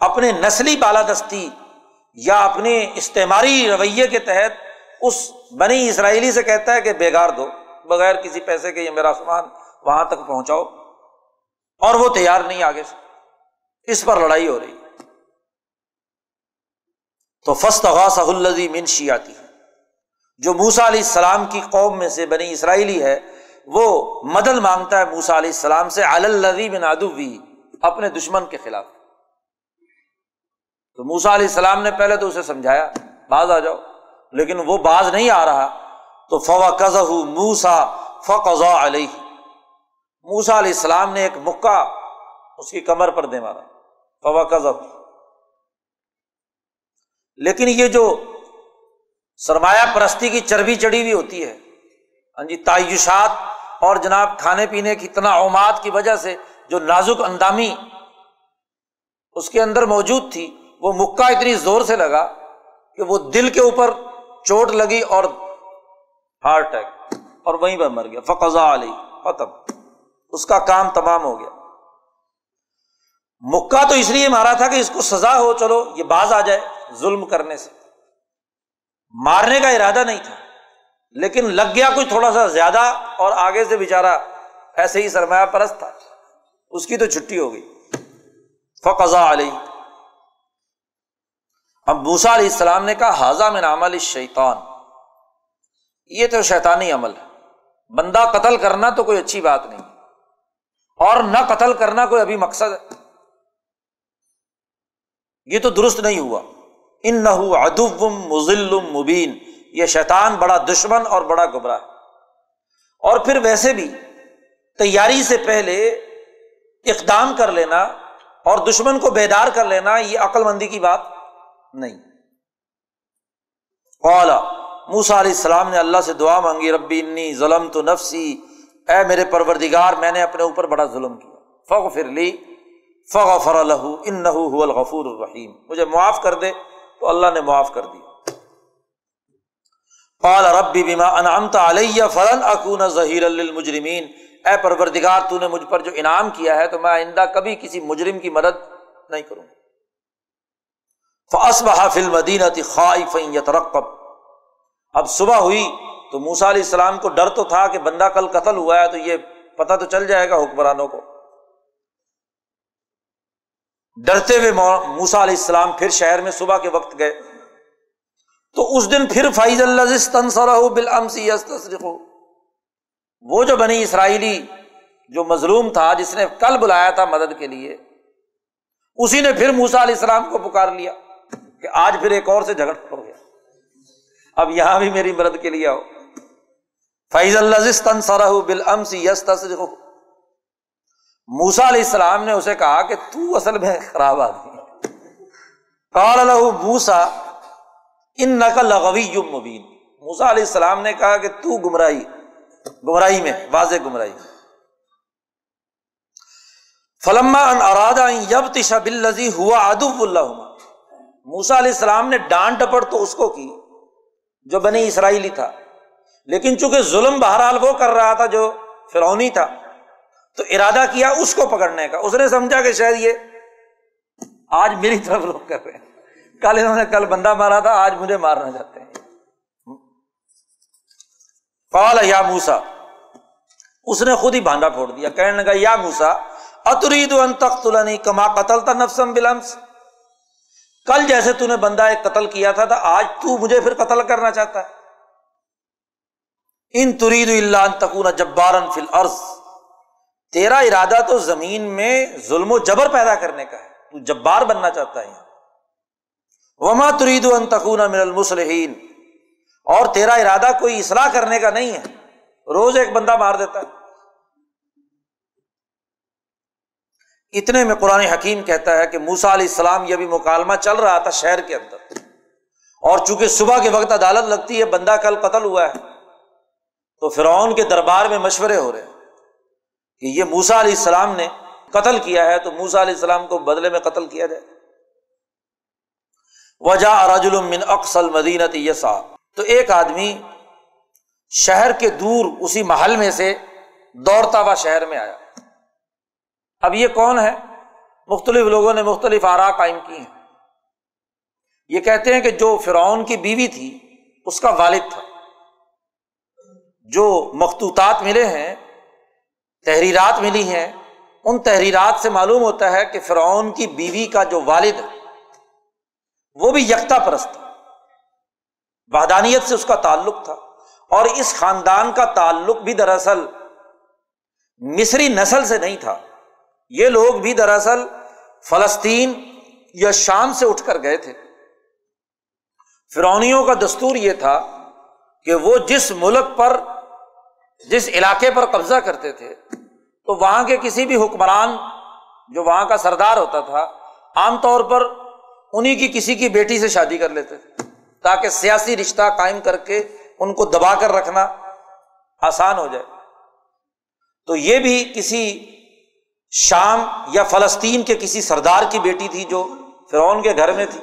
اپنے نسلی بالادستی یا اپنے استعماری رویے کے تحت اس بنی اسرائیلی سے کہتا ہے کہ بےگار دو، بغیر کسی پیسے کے یہ میرا سامان وہاں تک پہنچاؤ۔ اور وہ تیار نہیں آگے سے۔ اس پر لڑائی ہو رہی تو فسط غاص الزی من شیاتی جو موسا علیہ السلام کی قوم میں سے بنی اسرائیلی ہے وہ مدد مانگتا ہے موسا علیہ السلام سے الزی بن ادوی اپنے دشمن کے خلاف۔ تو موسا علیہ السلام نے پہلے تو اسے سمجھایا، باز آ جاؤ۔ لیکن وہ باز نہیں آ رہا۔ تو فوا کز موسا فضا علیہ۔ موسا علیہ السلام نے ایک مکہ اس کی کمر پر دے مارا۔ فوا کز لیکن یہ جو سرمایہ پرستی کی چربی چڑھی ہوئی ہوتی ہے ہاں جی تعیشات اور جناب کھانے پینے کی تناعمات کی وجہ سے جو نازک اندامی اس کے اندر موجود تھی، وہ مکہ اتنی زور سے لگا کہ وہ دل کے اوپر چوٹ لگی اور ہارٹ اٹیک اور وہیں پر مر گیا۔ فقضا علی ختم۔ اس کا کام تمام ہو گیا۔ مکہ تو اس لیے مارا تھا کہ اس کو سزا ہو، چلو یہ باز آ جائے ظلم کرنے سے۔ مارنے کا ارادہ نہیں تھا۔ لیکن لگ گیا کوئی تھوڑا سا زیادہ اور آگے سے بےچارا ایسے ہی سرمایہ پرست تھا۔ اس کی تو چھٹی ہو گئی۔ فقضا علی اب موسا علیہ السلام نے کہا حاضہ میں نام علی شیطان یہ تو شیطانی عمل ہے۔ بندہ قتل کرنا تو کوئی اچھی بات نہیں۔ اور نہ قتل کرنا کوئی ابھی مقصد ہے۔ یہ تو درست نہیں ہوا۔ ان نہ ادب مزل مبین۔ یہ شیطان بڑا دشمن اور بڑا گبراہ اور پھر ویسے بھی تیاری سے پہلے اقدام کر لینا اور دشمن کو بیدار کر لینا یہ عقل مندی کی بات نہیں۔ اولا موسا علیہ السلام نے اللہ سے دعا مانگی، ربی انی ظلم تو نفسی، اے میرے پروردگار، میں نے اپنے اوپر بڑا ظلم کیا۔ فخ پھر لی فغ فر ان الغفور الرحیم۔ مجھے معاف کر دے تو اللہ نے معاف کر دیا قال ربی بیما انعمت علیہ فرن اکون ظہیر المجرمین اے پروردگار، تو نے مجھ پر جو انعام کیا ہے تو میں آئندہ کبھی کسی مجرم کی مدد نہیں کروں فاس بحافل مدینہ خواہ یترقب۔ اب صبح ہوئی تو موسا علیہ السلام کو ڈر تو تھا کہ بندہ کل قتل ہوا ہے تو یہ پتہ تو چل جائے گا حکمرانوں کو۔ ڈرتے ہوئے موسا علیہ السلام پھر شہر میں صبح کے وقت گئے۔ تو اس دن پھر فائز اللہ وہ جو بنی اسرائیلی جو مظلوم تھا، جس نے کل بلایا تھا مدد کے لیے، اسی نے پھر موسا علیہ السلام کو پکار لیا کہ آج پھر ایک اور سے جھگڑ ہو گیا۔ اب یہاں بھی میری مدد کے لیے آؤ۔ فیض اللہ بل یس موسا علیہ السلام نے اسے کہا کہ تو اصل میں خراب آدمی کال موسا ان نقل لغوی مبین۔ موسا علیہ السلام نے کہا کہ تو گمراہی گمراہی میں، واضح گمراہی فلما ان ارادہ یب تشا بلزی ہوا ادب اللہ موسا علیہ السلام نے ڈانٹ ڈپٹ تو اس کو کی، جو بنی اسرائیلی تھا۔ لیکن چونکہ ظلم بہرحال وہ کر رہا تھا جو فرونی تھا، تو ارادہ کیا اس کو پکڑنے کا۔ اس نے سمجھا کہ شاید یہ آج میری طرف لوگ کر رہے ہیں۔ کل انہوں نے کل بندہ مارا تھا، آج مجھے مارنا چاہتے ہیں۔ یا موسا اس نے خود ہی بانڈا پھوڑ دیا۔ کہنے لگا، یا موسا اترید ان تخت کما قتل تھا نفسم بلمس کل جیسے تو نے بندہ ایک قتل کیا تھا، تو آج تو مجھے پھر قتل کرنا چاہتا ہے۔ ان ترید اللہ ان تکون جبارن فل عرض تیرا ارادہ تو زمین میں ظلم و جبر پیدا کرنے کا ہے۔ تو جبار بننا چاہتا ہے۔ وما ترید ان تکون من المسلحین اور تیرا ارادہ کوئی اصلاح کرنے کا نہیں ہے۔ روز ایک بندہ مار دیتا ہے۔ اتنے میں قرآن حکیم کہتا ہے کہ موسا علیہ السلام یہ بھی مکالمہ چل رہا تھا شہر کے اندر۔ اور چونکہ صبح کے وقت عدالت لگتی ہے، بندہ کل قتل ہوا ہے۔ تو فرعون کے دربار میں مشورے ہو رہے ہیں کہ یہ موسا علیہ السلام نے قتل کیا ہے تو موسا علیہ السلام کو بدلے میں قتل کیا جائے۔ وجہ رجل من اقسل مدینت یسا تو ایک آدمی شہر کے دور اسی محل میں سے دوڑتا ہوا شہر میں آیا۔ اب یہ کون ہے؟ مختلف لوگوں نے مختلف آرا قائم کی ہیں۔ یہ کہتے ہیں کہ جو فرعون کی بیوی تھی، اس کا والد تھا۔ جو مختوطات ملے ہیں، تحریرات ملی ہیں، ان تحریرات سے معلوم ہوتا ہے کہ فرعون کی بیوی کا جو والد ہے وہ بھی یکتا پرست تھا وحدانیت سے اس کا تعلق تھا اور اس خاندان کا تعلق بھی دراصل مصری نسل سے نہیں تھا یہ لوگ بھی دراصل فلسطین یا شام سے اٹھ کر گئے تھے فرونیوں کا دستور یہ تھا کہ وہ جس ملک پر جس علاقے پر قبضہ کرتے تھے تو وہاں کے کسی بھی حکمران جو وہاں کا سردار ہوتا تھا عام طور پر انہیں کی کسی کی بیٹی سے شادی کر لیتے تھے۔ تاکہ سیاسی رشتہ قائم کر کے ان کو دبا کر رکھنا آسان ہو جائے۔ تو یہ بھی کسی شام یا فلسطین کے کسی سردار کی بیٹی تھی جو فرعون کے گھر میں تھی۔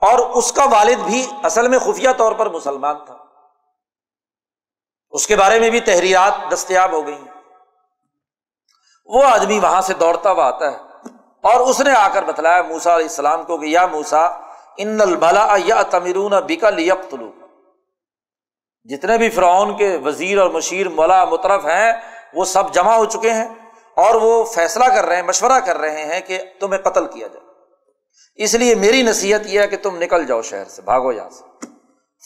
اور اس کا والد بھی اصل میں خفیہ طور پر مسلمان تھا۔ اس کے بارے میں بھی تحریرات دستیاب ہو گئی وہ آدمی وہاں سے دوڑتا ہوا آتا ہے۔ اور اس نے آ کر بتلایا موسا علیہ السلام کو کہ یا موسا ان الملا یا تمیرون بیکا لیپتلو جتنے بھی فرعون کے وزیر اور مشیر ملا مترف ہیں، وہ سب جمع ہو چکے ہیں اور وہ فیصلہ کر رہے ہیں، مشورہ کر رہے ہیں کہ تمہیں قتل کیا جائے۔ اس لیے میری نصیحت یہ ہے کہ تم نکل جاؤ شہر سے، بھاگو یہاں سے۔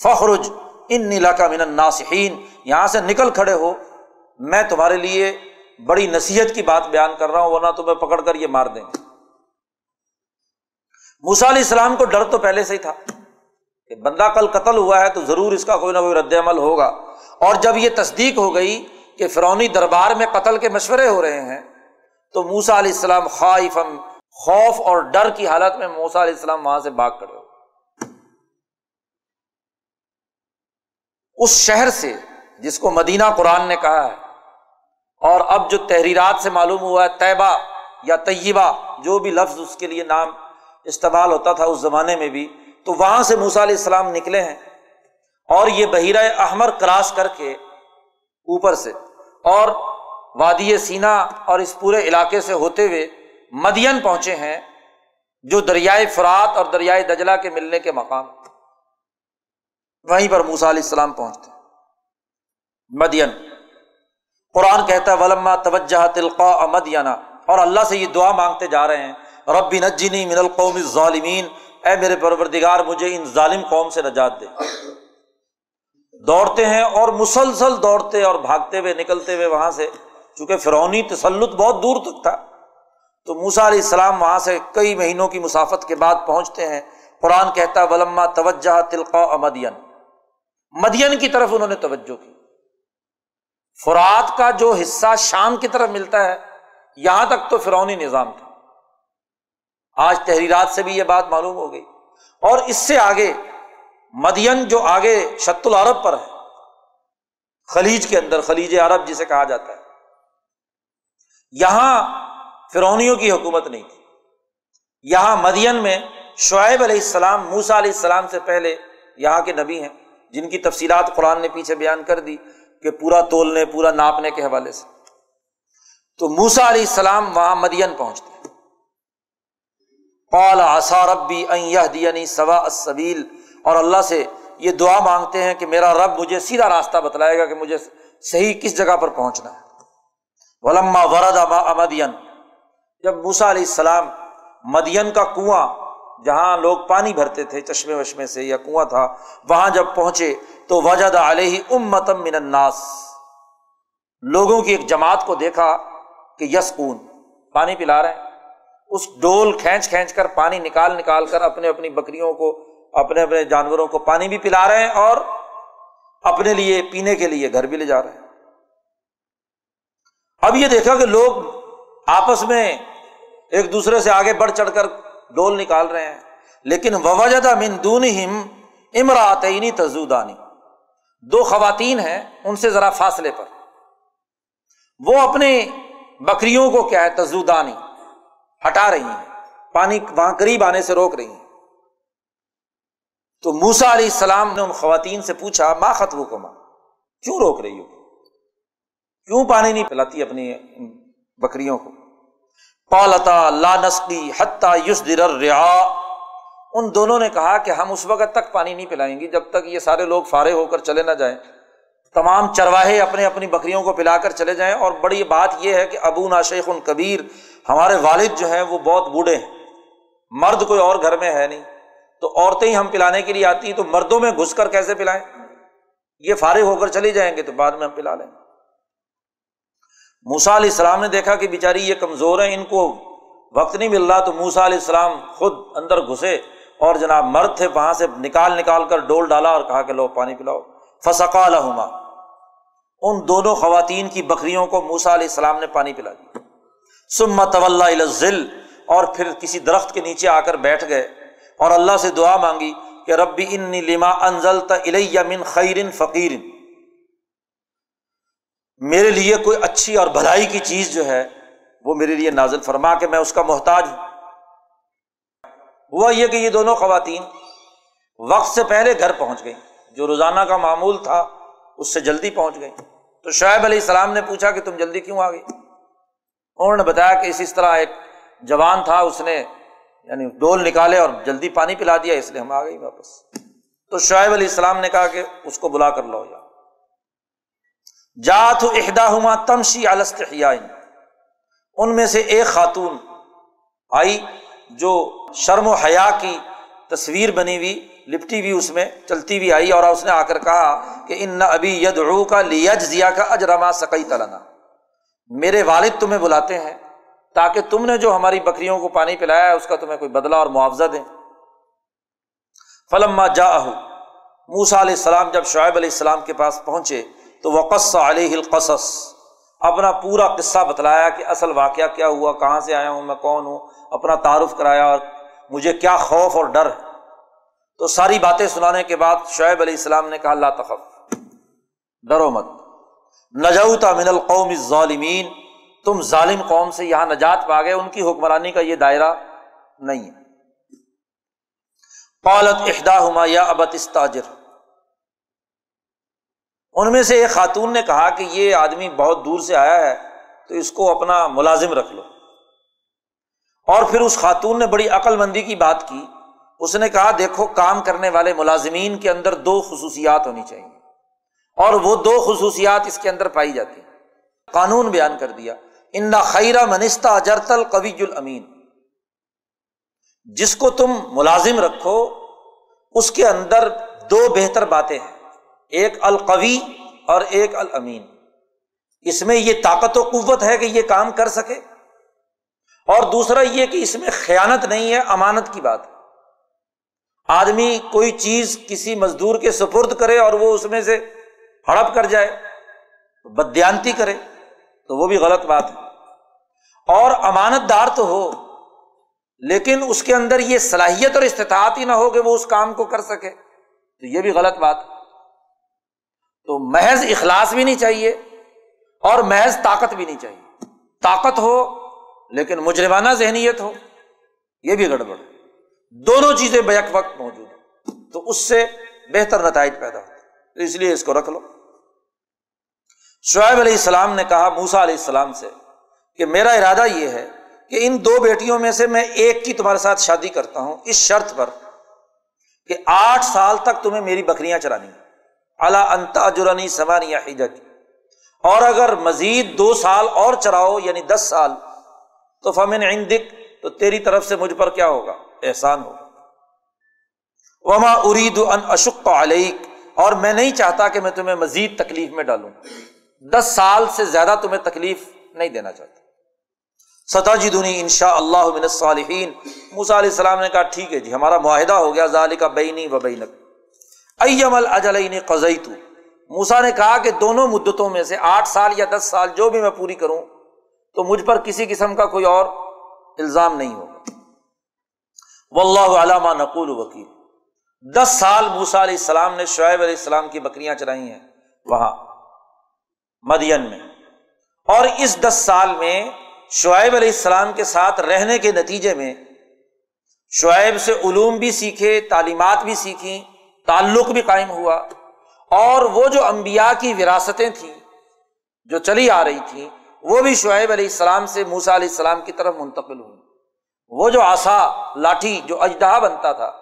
فخرج ان نیلا کا من ناسحین یہاں سے نکل کھڑے ہو۔ میں تمہارے لیے بڑی نصیحت کی بات بیان کر رہا ہوں، ورنہ تمہیں پکڑ کر یہ مار دیں گے۔ موسا علیہ السلام کو ڈر تو پہلے سے ہی تھا کہ بندہ کل قتل ہوا ہے تو ضرور اس کا کوئی نہ کوئی رد عمل ہوگا۔ اور جب یہ تصدیق ہو گئی کہ فرونی دربار میں قتل کے مشورے ہو رہے ہیں، تو موسا علیہ السلام خواہف خوف اور ڈر کی حالت میں موسا علیہ السلام وہاں سے بھاگ کر اس شہر سے جس کو مدینہ قرآن نے کہا ہے، اور اب جو تحریرات سے معلوم ہوا ہے، طیبہ یا طیبہ، جو بھی لفظ اس کے لیے نام استعمال ہوتا تھا اس زمانے میں بھی، تو وہاں سے موسا علیہ السلام نکلے ہیں اور یہ بحیرہ احمر کراس کر کے اوپر سے اور وادی سینا اور اس پورے علاقے سے ہوتے ہوئے مدین پہنچے ہیں، جو دریائے فرات اور دریائے دجلا کے ملنے کے مقام وہیں پر موسا علیہ السلام پہنچتے مدین۔ قرآن کہتا ہے، ولما توجہ تلقا مدینہ اور اللہ سے یہ دعا مانگتے جا رہے ہیں ربی نجنی من القوم ظالمین اے میرے پروردگار، مجھے ان ظالم قوم سے نجات دے۔ دوڑتے ہیں اور مسلسل دوڑتے اور بھاگتے ہوئے نکلتے ہوئے وہاں سے، چونکہ فرونی تسلط بہت دور تک تھا۔ تو موسا علیہ السلام وہاں سے کئی مہینوں کی مسافت کے بعد پہنچتے ہیں۔ قرآن کہتا ولما توجہ تلقا مدین مدین کی طرف انہوں نے توجہ کی۔ فرات کا جو حصہ شام کی طرف ملتا ہے، یہاں تک تو فرونی نظام تھا۔ آج تحریرات سے بھی یہ بات معلوم ہو گئی۔ اور اس سے آگے مدین جو آگے شت العرب پر ہے، خلیج کے اندر، خلیج عرب جسے کہا جاتا ہے، یہاں فرونیوں کی حکومت نہیں تھی۔ یہاں مدین میں شعیب علیہ السلام موسا علیہ السلام سے پہلے یہاں کے نبی ہیں، جن کی تفصیلات قرآن نے پیچھے بیان کر دی کہ پورا تولنے، پورا ناپنے کے حوالے سے۔ تو موسا علیہ السلام وہاں مدین پہنچتے آسا ربی دینی سوا اسبیل اور اللہ سے یہ دعا مانگتے ہیں کہ میرا رب مجھے سیدھا راستہ بتلائے گا کہ مجھے صحیح کس جگہ پر پہنچنا ہے۔ ولما ورد مدین۔ جب موسا علیہ السلام مدین کا کنواں، جہاں لوگ پانی بھرتے تھے چشمے وشمے سے یا کنواں تھا، وہاں جب پہنچے تو وجد علیہ امتم من الناس۔ لوگوں کی ایک جماعت کو دیکھا کہ یس پانی پلا رہے ہیں۔ اس ڈول کھینچ کھینچ کر پانی نکال نکال کر اپنے اپنی بکریوں کو، اپنے اپنے جانوروں کو پانی بھی پلا رہے ہیں اور اپنے لیے پینے کے لیے گھر بھی لے جا رہے ہیں۔ اب یہ دیکھا کہ لوگ آپس میں ایک دوسرے سے آگے بڑھ چڑھ کر ڈول نکال رہے ہیں۔ لیکن وجدہ مندون ہم امراطینی تزودانی۔ دو خواتین ہیں ان سے ذرا فاصلے پر۔ وہ اپنے بکریوں کو کیا ہے؟ تزودانی۔ ہٹا رہی ہیں۔ پانی وہاں قریب آنے سے روک رہی ہیں۔ تو موسا علیہ السلام نے ان خواتین سے پوچھا ماں خطو کو ماں کیوں روک رہی ہو؟ کیوں پانی نہیں پلاتی اپنی بکریوں کو؟ پالتا لا نسقی حتیٰ یس در ان دونوں نے کہا کہ ہم اس وقت تک پانی نہیں پلائیں گے جب تک یہ سارے لوگ فارغ ہو کر چلے نہ جائیں۔ تمام چرواہے اپنے اپنی بکریوں کو پلا کر چلے جائیں۔ اور بڑی بات یہ ہے کہ ابو نا شیخ ان کبیر ہمارے والد جو ہیں وہ بہت بوڑھے ہیں۔ مرد کوئی اور گھر میں ہے نہیں۔ تو عورتیں ہی ہم پلانے کے لیے آتی ہیں تو مردوں میں گھس کر کیسے پلائیں؟ یہ فارغ ہو کر چلی جائیں گے تو بعد میں ہم پلا لیں۔ موسا علیہ السلام نے دیکھا کہ بیچاری یہ کمزور ہیں، ان کو وقت نہیں مل رہا تو موسا علیہ السلام خود اندر گھسے اور جناب مرد تھے، وہاں سے نکال نکال کر ڈول ڈالا اور کہا کہ لو پانی پلاؤ۔ فسکا لہما۔ ان دونوں خواتین کی بکریوں کو موسا علیہ السلام نے پانی پلا دیا۔ سما طول ذل اور پھر کسی درخت کے نیچے آ کر بیٹھ گئے اور اللہ سے دعا مانگی کہ ربی ان لما انزل من خیرن فقیر میرے لیے کوئی اچھی اور بھلائی کی چیز جو ہے وہ میرے لیے نازل فرما کہ میں اس کا محتاج ہوں۔ ہوا یہ کہ یہ دونوں خواتین وقت سے پہلے گھر پہنچ گئی جو روزانہ کا معمول تھا اس سے جلدی پہنچ گئی تو شعیب علیہ السلام نے پوچھا کہ تم جلدی کیوں آ گئی انہوں نے بتایا کہ اس اس طرح ایک جوان تھا، اس نے یعنی ڈول نکالے اور جلدی پانی پلا دیا، اس لیے ہم آ گئی واپس۔ تو شعیب علیہ السلام نے کہا کہ اس کو بلا کر لو یا جات احدا ہما تمشی ان میں سے ایک خاتون آئی جو شرم و حیا کی تصویر بنی ہوئی، لپٹی ہوئی، اس میں چلتی ہوئی آئی اور اس نے آ کر کہا کہ ان نہ ابھی ید رو کا لیج ضیا کا اجرما سکئی تلنا میرے والد تمہیں بلاتے ہیں تاکہ تم نے جو ہماری بکریوں کو پانی پلایا ہے، اس کا تمہیں کوئی بدلا اور معاوضہ دیں۔ فلما جا موسا علیہ السلام جب شعیب علیہ السلام کے پاس پہنچے، تو وقص علیہ القصص۔ اپنا پورا قصہ بتلایا کہ اصل واقعہ کیا ہوا، کہاں سے آیا ہوں، میں کون ہوں، اپنا تعارف کرایا اور مجھے کیا خوف اور ڈر ہے۔ تو ساری باتیں سنانے کے بعد شعیب علیہ السلام نے کہا اللہ تخف، ڈرو مت۔ نجوتا من القوم ظالمین تم ظالم قوم سے یہاں نجات پا گئے ان کی حکمرانی کا یہ دائرہ نہیں ہے۔ پالت احدا ہما یا ابت استاجر۔ ان میں سے ایک خاتون نے کہا کہ یہ آدمی بہت دور سے آیا ہے، تو اس کو اپنا ملازم رکھ لو۔ اور پھر اس خاتون نے بڑی عقل مندی کی بات کی۔ اس نے کہا، دیکھو، کام کرنے والے ملازمین کے اندر دو خصوصیات ہونی چاہیے۔ اور وہ دو خصوصیات اس کے اندر پائی جاتی ہیں۔ قانون بیان کر دیا۔ ان خیرہ منستہ اجرتل قوی المین جس کو تم ملازم رکھو، اس کے اندر دو بہتر باتیں ہیں۔ ایک القوی اور ایک الامین۔ اس میں یہ طاقت و قوت ہے کہ یہ کام کر سکے۔ اور دوسرا یہ کہ اس میں خیانت نہیں ہے، امانت کی بات۔ آدمی کوئی چیز کسی مزدور کے سپرد کرے اور وہ اس میں سے ہڑپ کر جائے بدیانتی کرے، تو وہ بھی غلط بات ہے۔ اور امانت دار تو ہو، لیکن اس کے اندر یہ صلاحیت اور استطاعت ہی نہ ہو کہ وہ اس کام کو کر سکے، تو یہ بھی غلط بات ہے۔ تو محض اخلاص بھی نہیں چاہیے اور محض طاقت بھی نہیں چاہیے۔ طاقت ہو، لیکن مجرمانہ ذہنیت ہو، یہ بھی گڑبڑ دونوں چیزیں بیک وقت موجود ہیں، تو اس سے بہتر نتائج پیدا تو اس لیے اس کو رکھ لو۔ شعیب علیہ السلام نے کہا موسا علیہ السلام سے کہ میرا ارادہ یہ ہے کہ ان دو بیٹیوں میں سے میں ایک کی تمہارے ساتھ شادی کرتا ہوں اس شرط پر کہ آٹھ سال تک تمہیں میری بکریاں چرانی اللہ انتا جرانی سمانی حجت اور اگر مزید دو سال اور چراؤ یعنی دس سال، تو فمن عندک، تو تیری طرف سے مجھ پر کیا ہوگا؟ احسان ہوگا۔ وما ارید ان اشق علیک اور میں نہیں چاہتا کہ میں تمہیں مزید تکلیف میں ڈالوں۔ دس سال سے زیادہ تمہیں تکلیف نہیں دینا چاہتا۔ ستا جی دنی ان شاء اللہ من صالحین موسا علیہ السلام نے کہا، ٹھیک ہے جی ہمارا معاہدہ ہو گیا ظال کا بینی و بینک۔ ایم الجلین قزئی تو موسا نے کہا کہ دونوں مدتوں میں سے آٹھ سال یا دس سال جو بھی میں پوری کروں، تو مجھ پر کسی قسم کا کوئی اور الزام نہیں ہوگا۔ و اللہ علامہ نقول وکیل۔ دس سال موسا علیہ السلام نے شعیب علیہ السلام کی بکریاں چلائی ہیں۔ وہاں۔ مدین میں۔ اور اس دس سال میں شعیب علیہ السلام کے ساتھ رہنے کے نتیجے میں شعیب سے علوم بھی سیکھے، تعلیمات بھی سیکھی تعلق بھی قائم ہوا۔ اور وہ جو امبیا کی وراثتیں تھیں، جو چلی آ رہی تھیں، وہ بھی شعیب علیہ السلام سے موسا علیہ السلام کی طرف منتقل ہوئی وہ جو آسا لاٹھی، جو اجدہ بنتا تھا،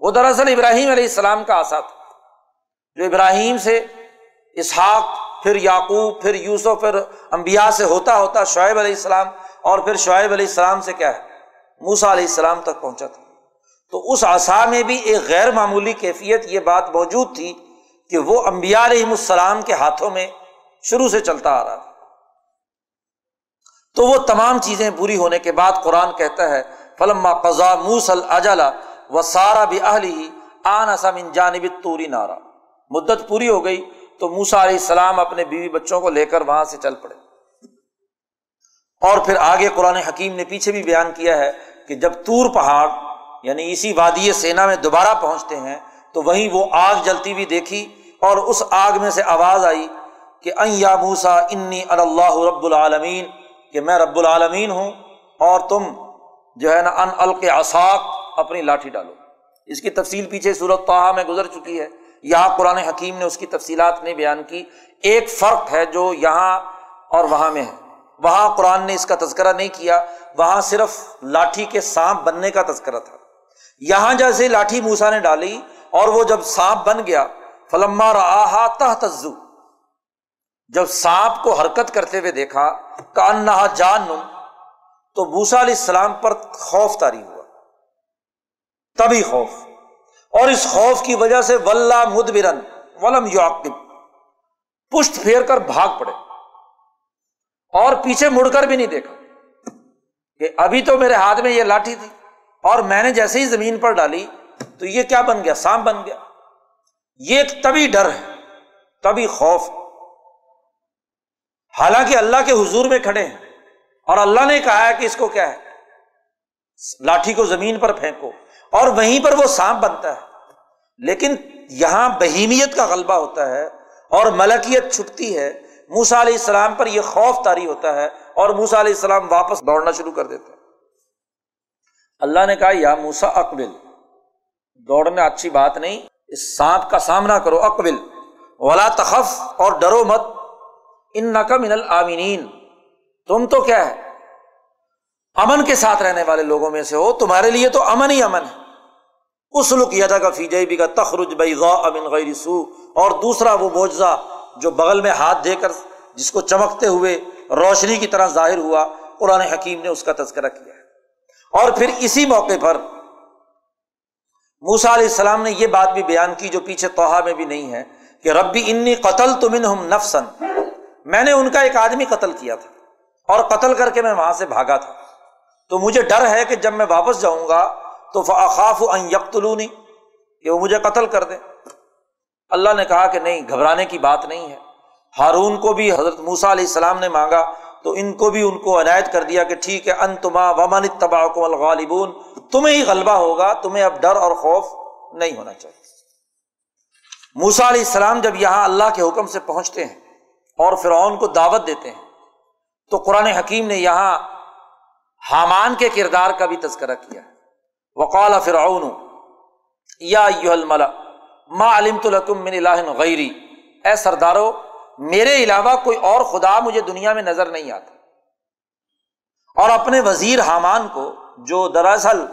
وہ دراصل ابراہیم علیہ السلام کا آسا تھا۔ جو ابراہیم سے اسحاق پھر یعقوب، پھر یوسف، پھر امبیا سے ہوتا ہوتا شعیب علیہ السلام اور پھر شعیب علیہ السلام سے کیا ہے؟ موسا علیہ السلام تک پہنچا تھا۔ تو اس آسا میں بھی ایک غیر معمولی کیفیت یہ بات موجود تھی کہ وہ امبیا علیہ السلام کے ہاتھوں میں شروع سے چلتا آ رہا تھا۔ تو وہ تمام چیزیں پوری ہونے کے بعد قرآن کہتا ہے، فلما قزا موسل اجلا و سارا بھی اہلی آن اسم جانب توری نارا۔ مدت پوری ہو گئی۔ تو موسا علیہ السلام اپنے بیوی بچوں کو لے کر وہاں سے چل پڑے۔ اور پھر آگے قرآن حکیم نے پیچھے بھی بیان کیا ہے کہ جب تور پہاڑ یعنی اسی وادی سینا میں دوبارہ پہنچتے ہیں، تو وہیں وہ آگ جلتی ہوئی دیکھی اور اس آگ میں سے آواز آئی کہ ان یا موسا انی اللہ رب العالمین، کہ میں رب العالمین ہوں اور تم جو ہے نا ان القاصاق اپنی لاٹھی ڈالو۔ اس کی تفصیل پیچھے صورت توحا میں گزر چکی ہے۔ یہاں قرآن حکیم نے اس کی تفصیلات نہیں بیان کی، ایک فرق ہے جو یہاں اور وہاں میں ہے۔ وہاں قرآن نے اس کا تذکرہ نہیں کیا، وہاں صرف لاٹھی کے سانپ بننے کا تذکرہ تھا۔ یہاں جیسے لاٹھی موسا نے ڈالی اور وہ جب سانپ بن گیا، فلما رہا تہ تزو جب سانپ کو حرکت کرتے ہوئے دیکھا کان نہ جان، تو موسا علیہ السلام پر خوف تاری ہوا۔ تبھی خوف۔ اور اس خوف کی وجہ سے ولہ مدبرن ولم یعقب پشت پھیر کر بھاگ پڑے۔ اور پیچھے مڑ کر بھی نہیں دیکھا کہ ابھی تو میرے ہاتھ میں یہ لاٹھی تھی اور میں نے جیسے ہی زمین پر ڈالی تو یہ کیا بن گیا؟ سام بن گیا۔ یہ ایک تبھی ڈر ہے تبھی خوف۔ حالانکہ اللہ کے حضور میں کھڑے ہیں اور اللہ نے کہا ہے کہ اس کو کیا ہے؟ لاٹھی کو زمین پر پھینکو۔ اور وہیں پر وہ سانپ بنتا ہے۔ لیکن یہاں بہیمیت کا غلبہ ہوتا ہے اور ملکیت چھٹتی ہے۔ موسا علیہ السلام پر یہ خوف تاری ہوتا ہے اور موسا علیہ السلام واپس دوڑنا شروع کر دیتا ہے۔ اللہ نے کہا، یا موسا اقبل۔ دوڑنا اچھی بات نہیں، اس سانپ کا سامنا کرو، اقبل۔ ولا تخف اور ڈرو مت۔ ان نقم ان العامین تم تو کیا ہے؟ امن کے ساتھ رہنے والے لوگوں میں سے ہو، تمہارے لیے تو امن ہی امن ہے۔ اس لک یادا کا فیجئی بھی کا تخرج بئی غا امن غیر سو اور دوسرا وہ موجزہ جو بغل میں ہاتھ دے کر جس کو چمکتے ہوئے روشنی کی طرح ظاہر ہوا، قرآن حکیم نے اس کا تذکرہ کیا ہے۔ اور پھر اسی موقع پر موسا علیہ السلام نے یہ بات بھی بیان کی جو پیچھے توحا میں بھی نہیں ہے کہ ربی انی قتل تم ہم نفسن میں نے ان کا ایک آدمی قتل کیا تھا اور قتل کر کے میں وہاں سے بھاگا تھا۔ تو مجھے ڈر ہے کہ جب میں واپس جاؤں گا تو فاخاف یکتلونی کہ وہ مجھے قتل کر دیں۔ اللہ نے کہا کہ نہیں، گھبرانے کی بات نہیں ہے۔ ہارون کو بھی، حضرت موسا علیہ السلام نے مانگا، تو ان کو بھی ان کو عنایت کر دیا کہ ٹھیک ہے ان تما ومن تباہ کو الغالبون۔ تمہیں ہی غلبہ ہوگا، تمہیں اب ڈر اور خوف نہیں ہونا چاہیے۔ موسا علیہ السلام جب یہاں اللہ کے حکم سے پہنچتے ہیں اور فرعون کو دعوت دیتے ہیں، تو قرآن حکیم نے یہاں حامان کے کردار کا بھی تذکرہ کیا۔ وقال فرعون، یا الملا ما علم تو لکم من الہ غیری۔ اے سردارو، میرے علاوہ کوئی اور خدا مجھے دنیا میں نظر نہیں آتا۔ اور اپنے وزیر حامان کو، جو دراصل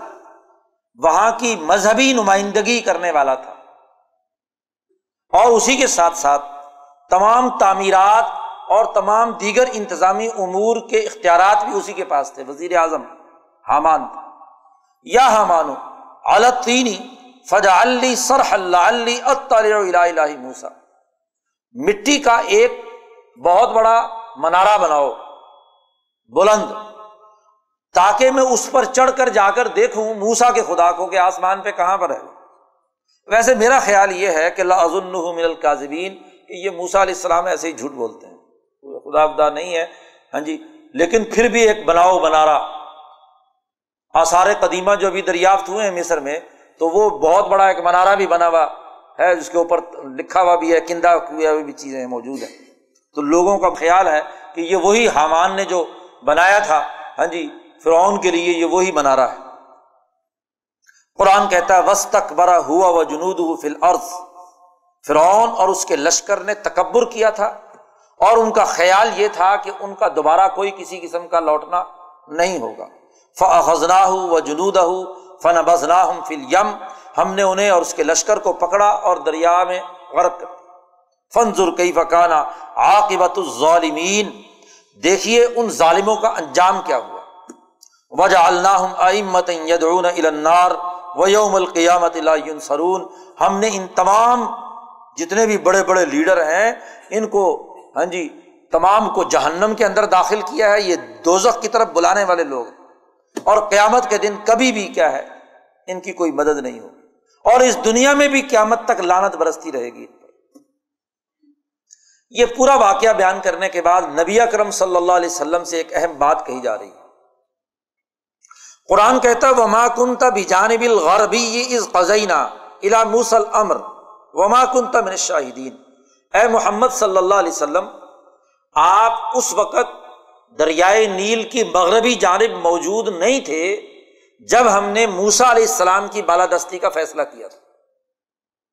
وہاں کی مذہبی نمائندگی کرنے والا تھا۔ اور اسی کے ساتھ ساتھ تمام تعمیرات اور تمام دیگر انتظامی امور کے اختیارات بھی اسی کے پاس تھے۔ وزیر اعظم، حامان تھا یا حامانو الطینی فجا علی سر اللہ موسا مٹی کا ایک بہت بڑا منارا بناؤ، بلند، تاکہ میں اس پر چڑھ کر جا کر دیکھوں موسا کے خدا کو کہ آسمان پہ کہاں پر ہے۔ ویسے میرا خیال یہ ہے کہ اللہ من القاظبین کہ یہ موسا علیہ السلام ایسے ہی جھوٹ بولتے ہیں۔ خدا خدا نہیں ہے ہاں جی لیکن پھر بھی ایک بناؤ بنارا آثار قدیمہ جو ابھی دریافت ہوئے ہیں مصر میں، تو وہ بہت بڑا ایک منارا بھی بنا ہوا ہے، جس کے اوپر لکھا ہوا بھی ہے کندا ہوئی بھی چیزیں موجود ہیں۔ تو لوگوں کا خیال ہے کہ یہ وہی حامان نے جو بنایا تھا ہاں جی فرعون کے لیے یہ وہی بنا رہا ہے۔ قرآن کہتا ہے وس تک برا ہوا و جنود فل عرض فرعون اور اس کے لشکر نے تکبر کیا تھا، اور ان کا خیال یہ تھا کہ ان کا دوبارہ کوئی کسی قسم کا لوٹنا نہیں ہوگا۔ فضنا و جنود فن بزنا فل یم ہم نے انہیں اور اس کے لشکر کو پکڑا اور دریا میں غرق فنزر کئی فکانا عاقبت الظالمین دیکھیے ان ظالموں کا انجام کیا ہوا۔ وجہ اللہ یدعون النار و یوم القیامت سرون ہم نے ان تمام جتنے بھی بڑے بڑے لیڈر ہیں، ان کو ہاں جی تمام کو جہنم کے اندر داخل کیا ہے۔ یہ دوزخ کی طرف بلانے والے لوگ۔ اور قیامت کے دن کبھی بھی کیا ہے، ان کی کوئی مدد نہیں ہوگی۔ اور اس دنیا میں بھی قیامت تک لانت برستی رہے گی یہ پورا واقعہ بیان کرنے کے بعد نبی اکرم صلی اللہ علیہ وسلم سے ایک اہم بات کہی جا رہی ہے۔ قرآن کہتا وما کنتا بھی جانب الغربی از قزینہ الا موسل امر وما کنتا من شاہدین اے محمد صلی اللہ علیہ وسلم، آپ اس وقت دریائے نیل کی مغربی جانب موجود نہیں تھے جب ہم نے موسا علیہ السلام کی بالادستی کا فیصلہ کیا تھا۔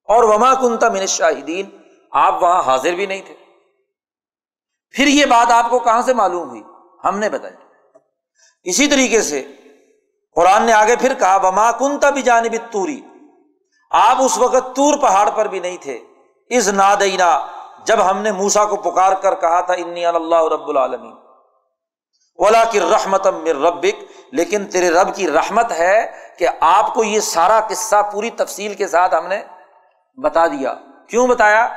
اور وما کنتا من شاہدین آپ وہاں حاضر بھی نہیں تھے۔ پھر یہ بات آپ کو کہاں سے معلوم ہوئی؟ ہم نے بتایا اسی طریقے سے قرآن نے آگے پھر کہا بما کنتا بھی جانب توری آپ اس وقت تور پہاڑ پر بھی نہیں تھے۔ اس نادینا، جب ہم نے موسا کو پکار کر کہا تھا، انی اللہ رب العالمین۔ اولا کی رحمت ربک لیکن تیرے رب کی رحمت ہے کہ آپ کو یہ سارا قصہ پوری تفصیل کے ساتھ ہم نے بتا دیا۔ کیوں بتایا؟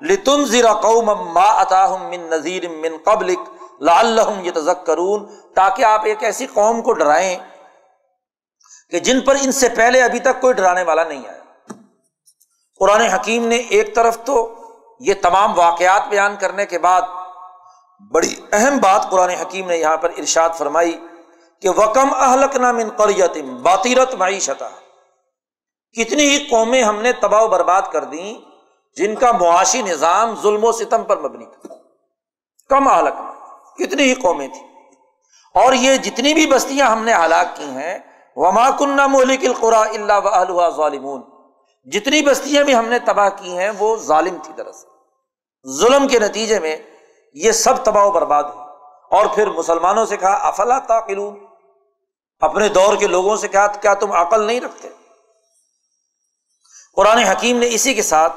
لتن ذرا قوم ما اتاہم من نذیر من قبلک لعلہم یتذکرون تاکہ آپ ایک ایسی قوم کو ڈرائیں کہ جن پر ان سے پہلے ابھی تک کوئی ڈرانے والا نہیں آیا۔ قرآن حکیم نے ایک طرف تو یہ تمام واقعات بیان کرنے کے بعد بڑی اہم بات قرآن حکیم نے یہاں پر ارشاد فرمائی کہ وکم اہلک نام ان قریت باطیرت معیشت کتنی ہی قومیں ہم نے تباہ و برباد کر دیں جن کا معاشی نظام ظلم و ستم پر مبنی تھا۔ کم اہلک کتنی ہی قومیں تھیں۔ اور یہ جتنی بھی بستیاں ہم نے ہلاک کی ہیں، وما کنہ مولک القرا اللہ و ظالمون۔ جتنی بستیاں بھی ہم نے تباہ کی ہیں، وہ ظالم تھی دراصل۔ ظلم کے نتیجے میں یہ سب تباہ و برباد ہوئی اور پھر مسلمانوں سے کہا، افلا تاقلون اپنے دور کے لوگوں سے کہا، کیا تم عقل نہیں رکھتے؟ قرآن حکیم نے اسی کے ساتھ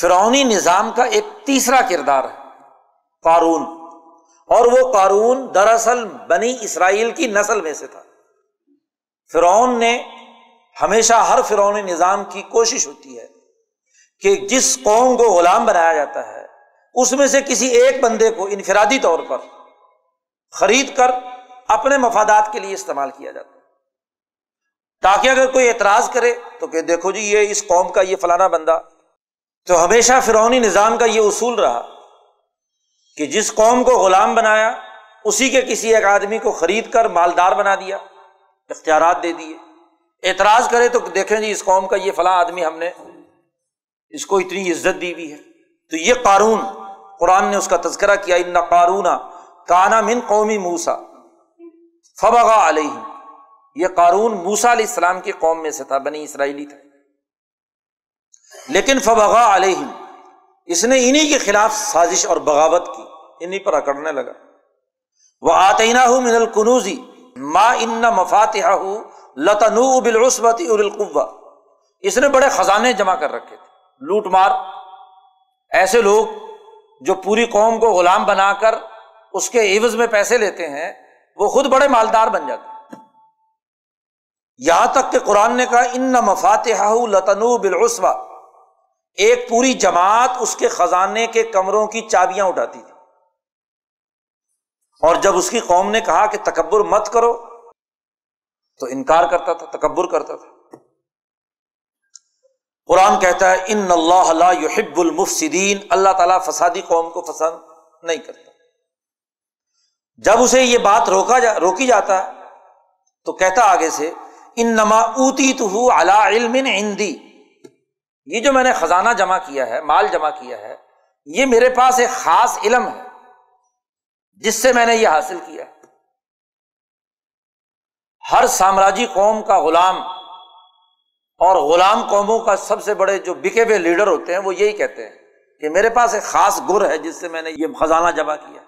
فرونی نظام کا ایک تیسرا کردار ہے، قارون۔ اور وہ قارون دراصل بنی اسرائیل کی نسل میں سے تھا۔ فرعون نے ہمیشہ ہر فرعونی نظام کی کوشش ہوتی ہے کہ جس قوم کو غلام بنایا جاتا ہے اس میں سے کسی ایک بندے کو انفرادی طور پر خرید کر اپنے مفادات کے لیے استعمال کیا جاتا ہے۔ تاکہ اگر کوئی اعتراض کرے تو کہ دیکھو جی یہ اس قوم کا، یہ فلانا بندہ۔ تو ہمیشہ فرعونی نظام کا یہ اصول رہا کہ جس قوم کو غلام بنایا، اسی کے کسی ایک آدمی کو خرید کر مالدار بنا دیا، اختیارات دے دیے۔ اعتراض کرے تو دیکھیں جی اس قوم کا یہ فلاں آدمی ہم نے اس کو اتنی عزت دی ہوئی ہے۔ تو یہ قارون قرآن نے اس کا تذکرہ کیا ان قارون کانا من قومی موسا فبغا علیہ یہ قارون موسا علیہ السلام کی قوم میں سے تھا، بنی اسرائیلی تھا لیکن فبغا علیہ اس نے انہیں کے خلاف سازش اور بغاوت کی انہیں پر اکڑنے لگا۔ وہ آتینہ ہوں من القنوزی ما ان مفاتح لتنو بالعصبتی القوا اس نے بڑے خزانے جمع کر رکھے تھے، لوٹ مار، ایسے لوگ جو پوری قوم کو غلام بنا کر اس کے عوض میں پیسے لیتے ہیں، وہ خود بڑے مالدار بن جاتے ہیں۔ یہاں تک کہ قرآن نے کہا، ان مفاتح لتنو بالعصبہ ایک پوری جماعت اس کے خزانے کے کمروں کی چابیاں اٹھاتی تھی۔ اور جب اس کی قوم نے کہا کہ تکبر مت کرو، تو انکار کرتا تھا، تکبر کرتا تھا۔ قرآن کہتا ہے ان اللہ یحب المفسدین اللہ تعالیٰ فسادی قوم کو پسند نہیں کرتا۔ جب اسے یہ بات روکا جا، روکی جاتا ہے تو کہتا آگے سے ان نما اوتی تو علم ہندی یہ جو میں نے خزانہ جمع کیا ہے، مال جمع کیا ہے، یہ میرے پاس ایک خاص علم ہے، جس سے میں نے یہ حاصل کیا ہر سامراجی قوم کا غلام اور غلام قوموں کا سب سے بڑے جو بکے ہوئے لیڈر ہوتے ہیں وہ یہی کہتے ہیں کہ میرے پاس ایک خاص گر ہے جس سے میں نے یہ خزانہ جمع کیا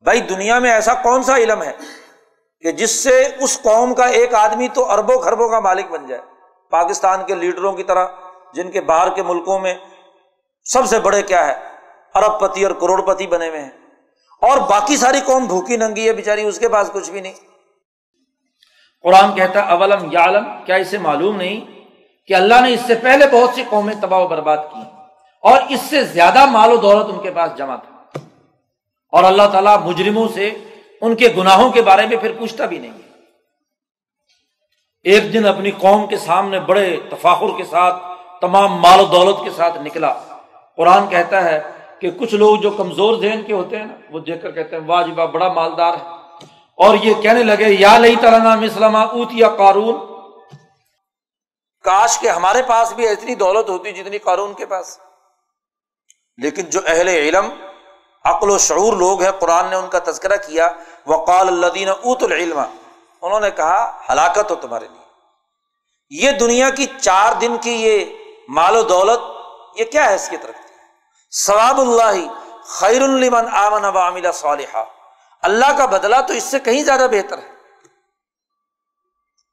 بھائی، دنیا میں ایسا کون سا علم ہے کہ جس سے اس قوم کا ایک آدمی تو اربوں خربوں کا مالک بن جائے؟ پاکستان کے لیڈروں کی طرح، جن کے باہر کے ملکوں میں سب سے بڑے کیا ہے؟ ارب پتی اور کروڑ پتی بنے ہوئے ہیں۔ اور باقی ساری قوم بھوکی ننگی ہے بےچاری اس کے پاس کچھ بھی نہیں۔ قرآن کہتا اولم یا کیا اسے معلوم نہیں کہ اللہ نے اس سے پہلے بہت سی قومیں تباہ و برباد کی اور اس سے زیادہ مال و دولت ان کے پاس جمع تھا۔ اور اللہ تعالیٰ مجرموں سے ان کے گناہوں کے بارے میں پھر پوچھتا بھی نہیں ایک دن اپنی قوم کے سامنے بڑے تفاخر کے ساتھ، تمام مال و دولت کے ساتھ نکلا۔ قرآن کہتا ہے کہ کچھ لوگ جو کمزور ذہن کے ہوتے ہیں نا، وہ دیکھ کر کہتے ہیں، واجبہ، بڑا مالدار ہے۔ اور یہ کہنے لگے، یا لئی ترنا مسلم اوت یا قارون کاش کے ہمارے پاس بھی اتنی دولت ہوتی جتنی قارون کے پاس۔ لیکن جو اہل علم، عقل و شعور لوگ ہیں، قرآن نے ان کا تذکرہ کیا۔ وقال اللہ اوت العلم۔ انہوں نے کہا، ہلاکت ہو تمہارے لیے۔ یہ دنیا کی چار دن کی یہ مال و دولت، یہ کیا حیثیت رکھتی ہے ثواب اللہ خیر المن آمن عاملہ صالحہ اللہ کا بدلا تو اس سے کہیں زیادہ بہتر ہے۔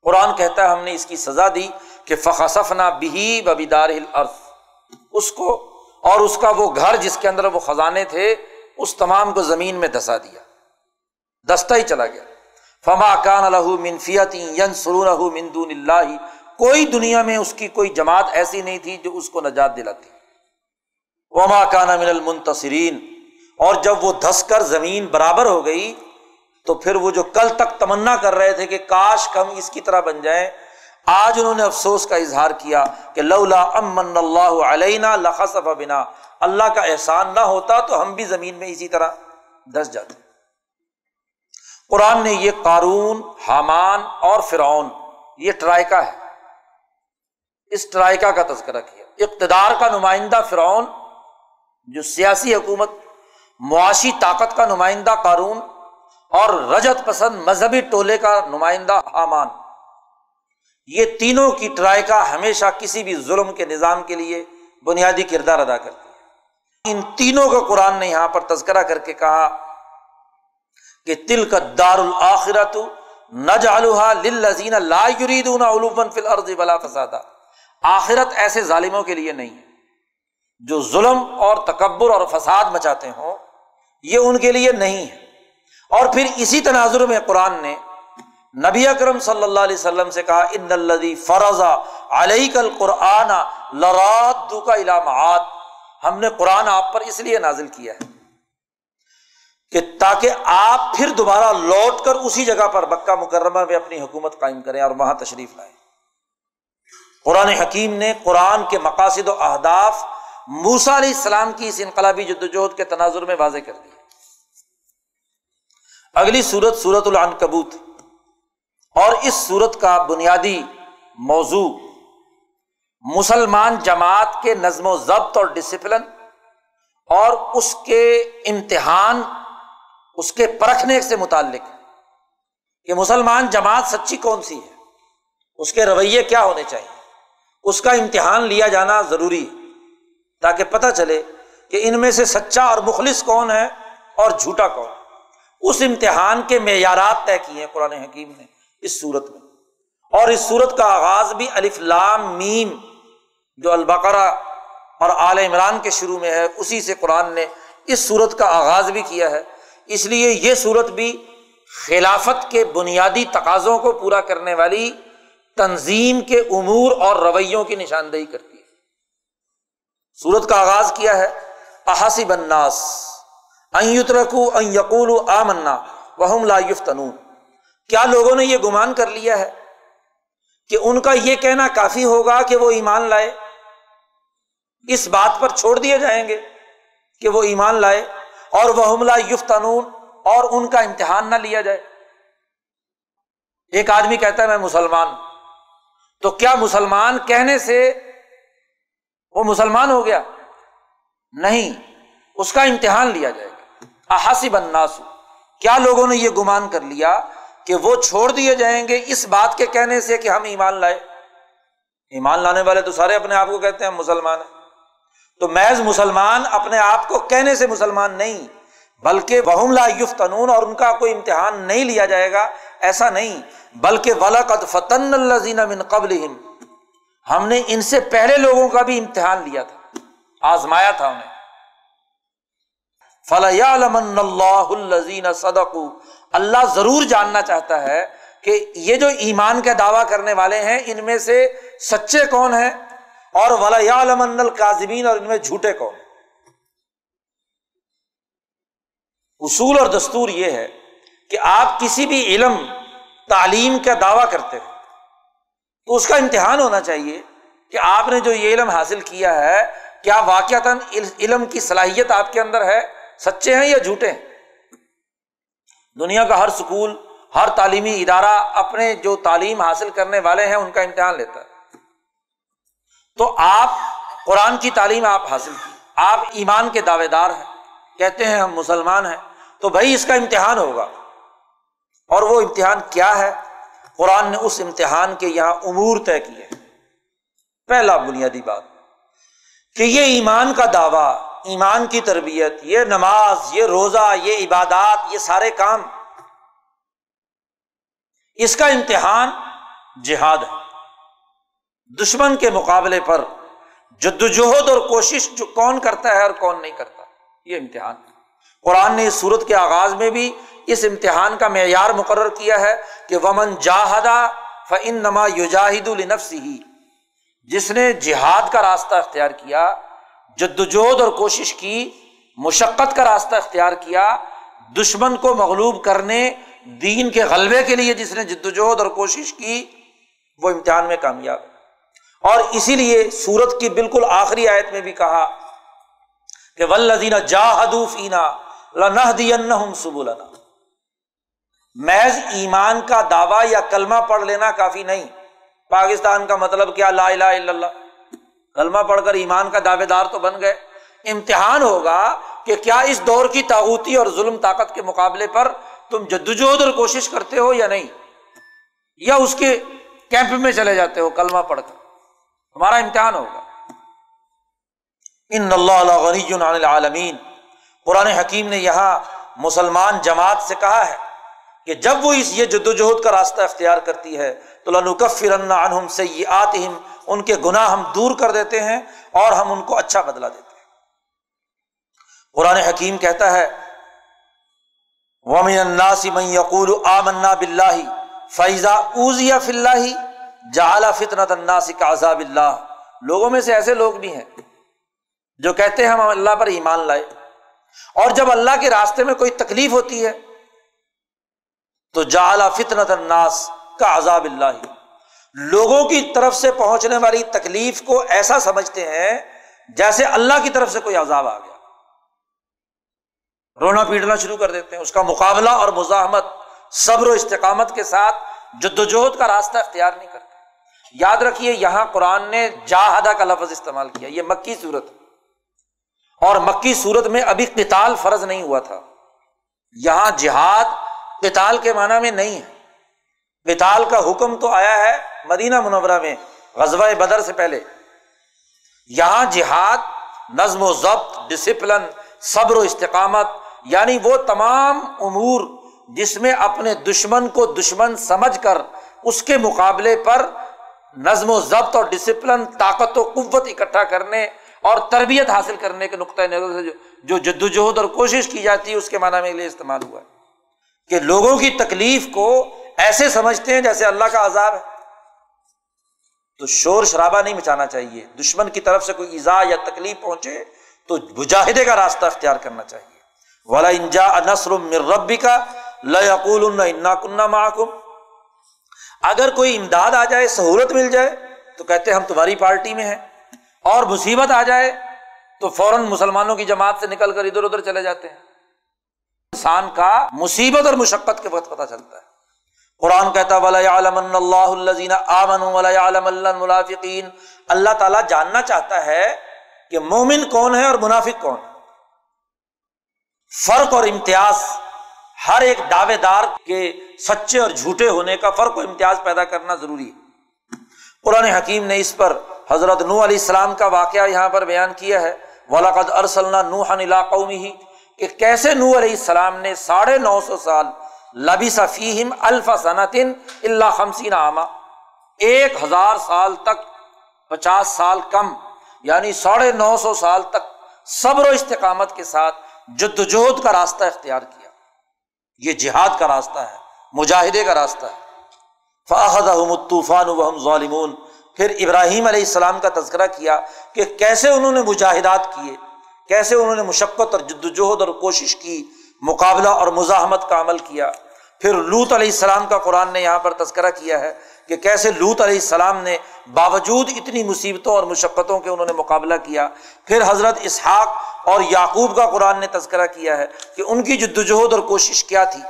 قرآن کہتا ہے، ہم نے اس کی سزا دی۔ کہ فخصف نہ بھی ببیدار اس کو اور اس کا وہ گھر جس کے اندر وہ خزانے تھے، اس تمام کو زمین میں دسا دیا۔ دستہ ہی چلا گیا۔ فما کان الح منفیتی ین سرون اللہ کوئی دنیا میں اس کی کوئی جماعت ایسی نہیں تھی جو اس کو نجات دلاتی۔ وما کانا من المنتصرین اور جب وہ دھس کر زمین برابر ہو گئی، تو پھر وہ جو کل تک تمنا کر رہے تھے کہ کاش کم اس کی طرح بن جائیں آج انہوں نے افسوس کا اظہار کیا کہ لولا امن اللہ علینا لخصف بنا۔ اللہ کا احسان نہ ہوتا تو ہم بھی زمین میں اسی طرح دس جاتے۔ قرآن نے یہ قارون، حامان اور فرعون، یہ ٹرائکا ہے۔ اس ٹرائکا کا تذکرہ کیا۔ اقتدار کا نمائندہ فرعون، جو سیاسی حکومت، معاشی طاقت کا نمائندہ قارون اور رجت پسند مذہبی ٹولے کا نمائندہ حامان۔ یہ تینوں کی ٹرائکا ہمیشہ کسی بھی ظلم کے نظام کے لیے بنیادی کردار ادا کرتی ہے۔ ان تینوں کا قرآن نے یہاں پر تذکرہ کر کے کہا کہ تل کا دار الآخرت نہ جالوہا لا یریدون علومن فی الارض بلا فسادہ آخرت ایسے ظالموں کے لیے نہیں ہے۔ جو ظلم اور تکبر اور فساد مچاتے ہوں، یہ ان کے لیے نہیں ہے۔ اور پھر اسی تناظر میں قرآن نے نبی اکرم صلی اللہ علیہ وسلم سے کہا، ان الدی فرضا علیہ کل قرآن لرات کا علامات ہم نے قرآن آپ پر اس لیے نازل کیا ہے کہ تاکہ آپ پھر دوبارہ لوٹ کر اسی جگہ پر بکہ مکرمہ میں اپنی حکومت قائم کریں اور وہاں تشریف لائیں۔ قرآن حکیم نے قرآن کے مقاصد و اہداف موسا علیہ السلام کی اس انقلابی جدوجہد کے تناظر میں واضح کر دیا اگلی سورت سورت العن کبوت اور اس سورت کا بنیادی موضوع مسلمان جماعت کے نظم و ضبط اور ڈسپلن اور اس کے امتحان، اس کے پرکھنے سے متعلق کہ مسلمان جماعت سچی کون سی ہے، اس کے رویے کیا ہونے چاہیے، اس کا امتحان لیا جانا ضروری ہے، تاکہ پتہ چلے کہ ان میں سے سچا اور مخلص کون ہے اور جھوٹا کون۔ اس امتحان کے معیارات طے کیے ہیں قرآن حکیم نے۔ اس صورت میں۔ اور اس صورت کا آغاز بھی الف لام میم جو البقرا اور عال عمران کے شروع میں ہے، اسی سے قرآن نے اس صورت کا آغاز بھی کیا ہے۔ اس لیے یہ صورت بھی خلافت کے بنیادی تقاضوں کو پورا کرنے والی تنظیم کے امور اور رویوں کی نشاندہی کرتی ہے۔ سورت کا آغاز کیا ہے احاسی بناس رکھو یقول آ منا لا یفتنون۔ کیا لوگوں نے یہ گمان کر لیا ہے کہ ان کا یہ کہنا کافی ہوگا کہ وہ ایمان لائے؟ اس بات پر چھوڑ دیے جائیں گے کہ وہ ایمان لائے اور وہ حملہ یفتنون اور ان کا امتحان نہ لیا جائے۔ ایک آدمی کہتا ہے، میں مسلمان تو کیا مسلمان کہنے سے وہ مسلمان ہو گیا؟ نہیں، اس کا امتحان لیا جائے گا۔ احاسب الناس۔ کیا لوگوں نے یہ گمان کر لیا کہ وہ چھوڑ دیے جائیں گے اس بات کے کہنے سے کہ ہم ایمان لائے۔ ایمان لانے والے تو سارے اپنے آپ کو کہتے ہیں مسلمان ہیں۔ تو محض مسلمان اپنے آپ کو کہنے سے مسلمان نہیں، بلکہ بہم لا یفتنون اور ان کا کوئی امتحان نہیں لیا جائے گا، ایسا نہیں۔ بلکہ ولاقت فتن اللہ من قبل ہم نے ان سے پہلے لوگوں کا بھی امتحان لیا تھا، آزمایا تھا انہیں۔ فلاں صدق اللہ ضرور جاننا چاہتا ہے کہ یہ جو ایمان کا دعویٰ کرنے والے ہیں، ان میں سے سچے کون ہیں؟ اور ولا القاظمین اور ان میں جھوٹے کون اصول اور دستور یہ ہے کہ آپ کسی بھی علم، تعلیم کا دعویٰ کرتے ہیں، تو اس کا امتحان ہونا چاہیے کہ آپ نے جو یہ علم حاصل کیا ہے، کیا واقعات علم کی صلاحیت آپ کے اندر ہے؟ سچے ہیں یا جھوٹے ہیں؟ دنیا کا ہر سکول، ہر تعلیمی ادارہ اپنے جو تعلیم حاصل کرنے والے ہیں، ان کا امتحان لیتا ہے۔ تو آپ قرآن کی تعلیم آپ حاصل کی۔ آپ ایمان کے دعوے دار ہیں۔ کہتے ہیں ہم مسلمان ہیں۔ تو بھائی اس کا امتحان ہوگا۔ اور وہ امتحان کیا ہے؟ قرآن نے اس امتحان کے یہاں امور طے کیے۔ پہلا بنیادی بات کہ یہ ایمان کا دعویٰ ایمان کی تربیت، یہ نماز، یہ روزہ، یہ عبادات، یہ سارے کام۔ اس کا امتحان جہاد ہے۔ دشمن کے مقابلے پر جدوجہد اور کوشش جو کون کرتا ہے اور کون نہیں کرتا، یہ امتحان ہے۔ قرآن نے اس صورت کے آغاز میں بھی اس امتحان کا معیار مقرر کیا ہے کہ ومن جاہدا فن نما یوجاہد النفس ہی جس نے جہاد کا راستہ اختیار کیا جد وجہد اور کوشش کی، مشقت کا راستہ اختیار کیا، دشمن کو مغلوب کرنے، دین کے غلبے کے لیے جس نے جد وجہد اور کوشش کی، وہ امتحان میں کامیاب۔ اور اسی لیے سورت کی بالکل آخری آیت میں بھی کہا کہ ولدینہ جاہدو فینا محض ایمان کا دعویٰ یا کلمہ پڑھ لینا کافی نہیں۔ پاکستان کا مطلب کیا؟ لا الہ الا اللہ۔ کلمہ پڑھ کر ایمان کا دعوے دار تو بن گئے۔ امتحان ہوگا کہ کیا اس دور کی تاغوتی اور ظلم طاقت کے مقابلے پر تم جدوجہد اور کوشش کرتے ہو یا نہیں؟ یا اس کے کیمپ میں چلے جاتے ہو کلمہ پڑھ کر؟ ہمارا امتحان ہوگا۔ ان اللہ غنی العالمین۔ قرآن حکیم نے یہاں مسلمان جماعت سے کہا ہے کہ جب وہ اس یہ جد وجہد کا راستہ اختیار کرتی ہے، تو عنہم سیئاتہم ان کے گناہ ہم دور کر دیتے ہیں اور ہم ان کو اچھا بدلا دیتے ہیں۔ قرآن حکیم کہتا ہے، وَمِنَ النَّاسِ مَن يَقُولُ آمَنَّا بِاللَّهِ فَإِذَا أُوذِيَ فِي اللَّهِ جَعَلَ فِتْنَةَ النَّاسِ كَعَذَابِ اللَّهِ۔ لوگوں میں سے ایسے لوگ بھی ہیں جو کہتے ہیں ہم اللہ پر ایمان لائے۔ اور جب اللہ کے راستے میں کوئی تکلیف ہوتی ہے تو جالا فتنت الناس کا عذاب اللہ لوگوں کی طرف سے پہنچنے والی تکلیف کو ایسا سمجھتے ہیں جیسے اللہ کی طرف سے کوئی عذاب آ گیا۔ رونا پیٹنا شروع کر دیتے ہیں، اس کا مقابلہ اور مزاحمت، صبر و استقامت کے ساتھ جدوجہد کا راستہ اختیار نہیں کرتے۔ یاد رکھیے، یہاں قرآن نے جاہدہ کا لفظ استعمال کیا، یہ مکی صورت اور مکی صورت میں ابھی قتال فرض نہیں ہوا تھا۔ یہاں جہاد قتال کے معنی میں نہیں ہے۔ قتال کا حکم تو آیا ہے مدینہ منورہ میں، غزوہ بدر سے پہلے۔ یہاں جہاد، نظم و ضبط ڈسپلن صبر و استقامت یعنی وہ تمام امور جس میں اپنے دشمن کو دشمن سمجھ کر اس کے مقابلے پر نظم و ضبط اور ڈسپلن طاقت و قوت اکٹھا کرنے اور تربیت حاصل کرنے کے نقطۂ نظر سے جو جد وجہد اور کوشش کی جاتی ہے، اس کے معنی میں لیے استعمال ہوا ہے کہ لوگوں کی تکلیف کو ایسے سمجھتے ہیں جیسے اللہ کا عذاب ہے۔ تو شور شرابہ نہیں مچانا چاہیے۔ دشمن کی طرف سے کوئی ایزا یا تکلیف پہنچے تو مجاہدے کا راستہ اختیار کرنا چاہیے۔ والا انجا نسر ربی کا لقول انا کنہ محکم اگر کوئی امداد آ جائے، سہولت مل جائے، تو کہتے ہم تمہاری پارٹی میں ہیں۔ اور مصیبت آ جائے، تو فوراً مسلمانوں کی جماعت سے نکل کر ادھر ادھر چلے جاتے ہیں۔ انسان کا مصیبت اور مشقت کے وقت پتہ چلتا ہے۔ قرآن کہتا اللہ تعالیٰ جاننا چاہتا ہے کہ مومن کون ہے اور منافق کون ہے۔ فرق اور امتیاز، ہر ایک دعوے دار کے سچے اور جھوٹے ہونے کا فرق اور امتیاز پیدا کرنا ضروری ہے۔ قرآن حکیم نے اس پر حضرت نو علیہ السلام کا واقعہ یہاں پر بیان کیا ہے۔ ولاقد ارسلنا نوحن علاقوں ہی کہ کیسے نو علیہ السلام نے ساڑھے نو سو سال لبی صفیم الفا صنعتن اللہ خمسین عامہ ایک ہزار سال تک، پچاس سال کم یعنی ساڑھے نو سو سال تک صبر و استقامت کے ساتھ جد وجہد کا راستہ اختیار کیا۔ یہ جہاد کا راستہ ہے، مجاہدے کا راستہ ہے۔ فاحد احمد طوفان وحم ظالمون۔ پھر ابراہیم علیہ السلام کا تذکرہ کیا کہ کیسے انہوں نے مجاہدات کیے، کیسے انہوں نے مشقت اور جد وجہد اور کوشش کی، مقابلہ اور مزاحمت کا عمل کیا۔ پھر لوت علیہ السلام کا قرآن نے یہاں پر تذکرہ کیا ہے کہ کیسے لوت علیہ السلام نے باوجود اتنی مصیبتوں اور مشقتوں کے انہوں نے مقابلہ کیا، پھر حضرت اسحاق اور یعقوب کا قرآن نے تذکرہ کیا ہے کہ ان کی جد وجہد اور کوشش کیا تھی۔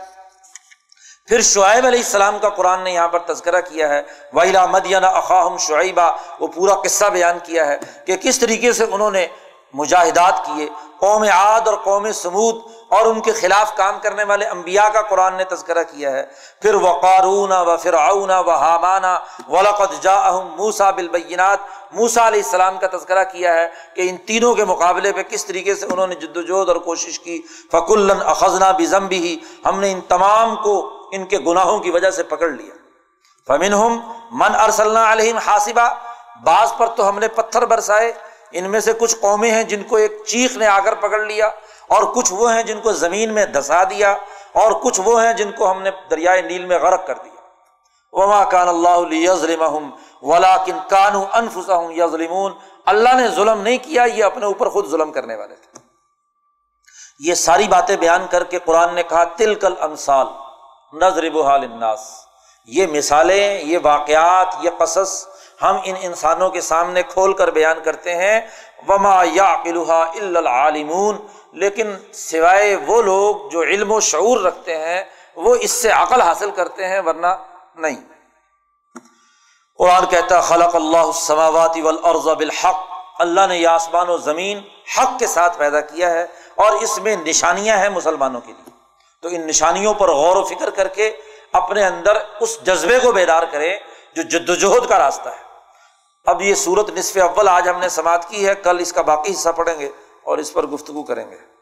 پھر شعیب علیہ السلام کا قرآن نے یہاں پر تذکرہ کیا ہے وحیلا مدینہ اقاہم شعیبہ وہ پورا قصہ بیان کیا ہے کہ کس طریقے سے انہوں نے مجاہدات کیے قوم عاد اور قوم سمود اور ان کے خلاف کام کرنے والے امبیا کا قرآن نے تذکرہ کیا ہے۔ پھر وہ قارون و فرعون و حامانہ ولقت جا موسا بالبینات۔ موسا علیہ السلام کا تذکرہ کیا ہے کہ ان تینوں کے مقابلے پہ کس طریقے سے انہوں نے جد وجہد اور کوشش کی۔ فق ان میں سے کچھ قومیں ہیں جن کو ایک چیخ نے آ کر پکڑ لیا، اور کچھ وہ ہیں جن کو زمین میں دھسا دیا، اور کچھ وہ ہیں جن کو ہم نے دریائے نیل میں غرق کر دیا۔ وما کان اللہ یزلم ولا کن کانو انفسا یزلمون اللہ نے ظلم نہیں کیا، یہ اپنے اوپر خود ظلم کرنے والے تھے۔ یہ ساری باتیں بیان کر کے قرآن نے کہا تل کل انسال نظر بحال الناس یہ مثالیں، یہ واقعات، یہ قصص ہم ان انسانوں کے سامنے کھول کر بیان کرتے ہیں، وما یا العالمون، لیکن سوائے وہ لوگ جو علم و شعور رکھتے ہیں، وہ اس سے عقل حاصل کرتے ہیں، ورنہ نہیں۔ قرآن کہتا خلق اللہ السماوات والارض بالحق۔ اللہ نے یہ آسمان و زمین حق کے ساتھ پیدا کیا ہے، اور اس میں نشانیاں ہیں مسلمانوں کے لیے۔ تو ان نشانیوں پر غور و فکر کر کے اپنے اندر اس جذبے کو بیدار کرے جو جد وجہد کا راستہ ہے۔ اب یہ صورت نصف اول آج ہم نے سماعت کی ہے، کل اس کا باقی حصہ پڑھیں گے اور اس پر گفتگو کریں گے۔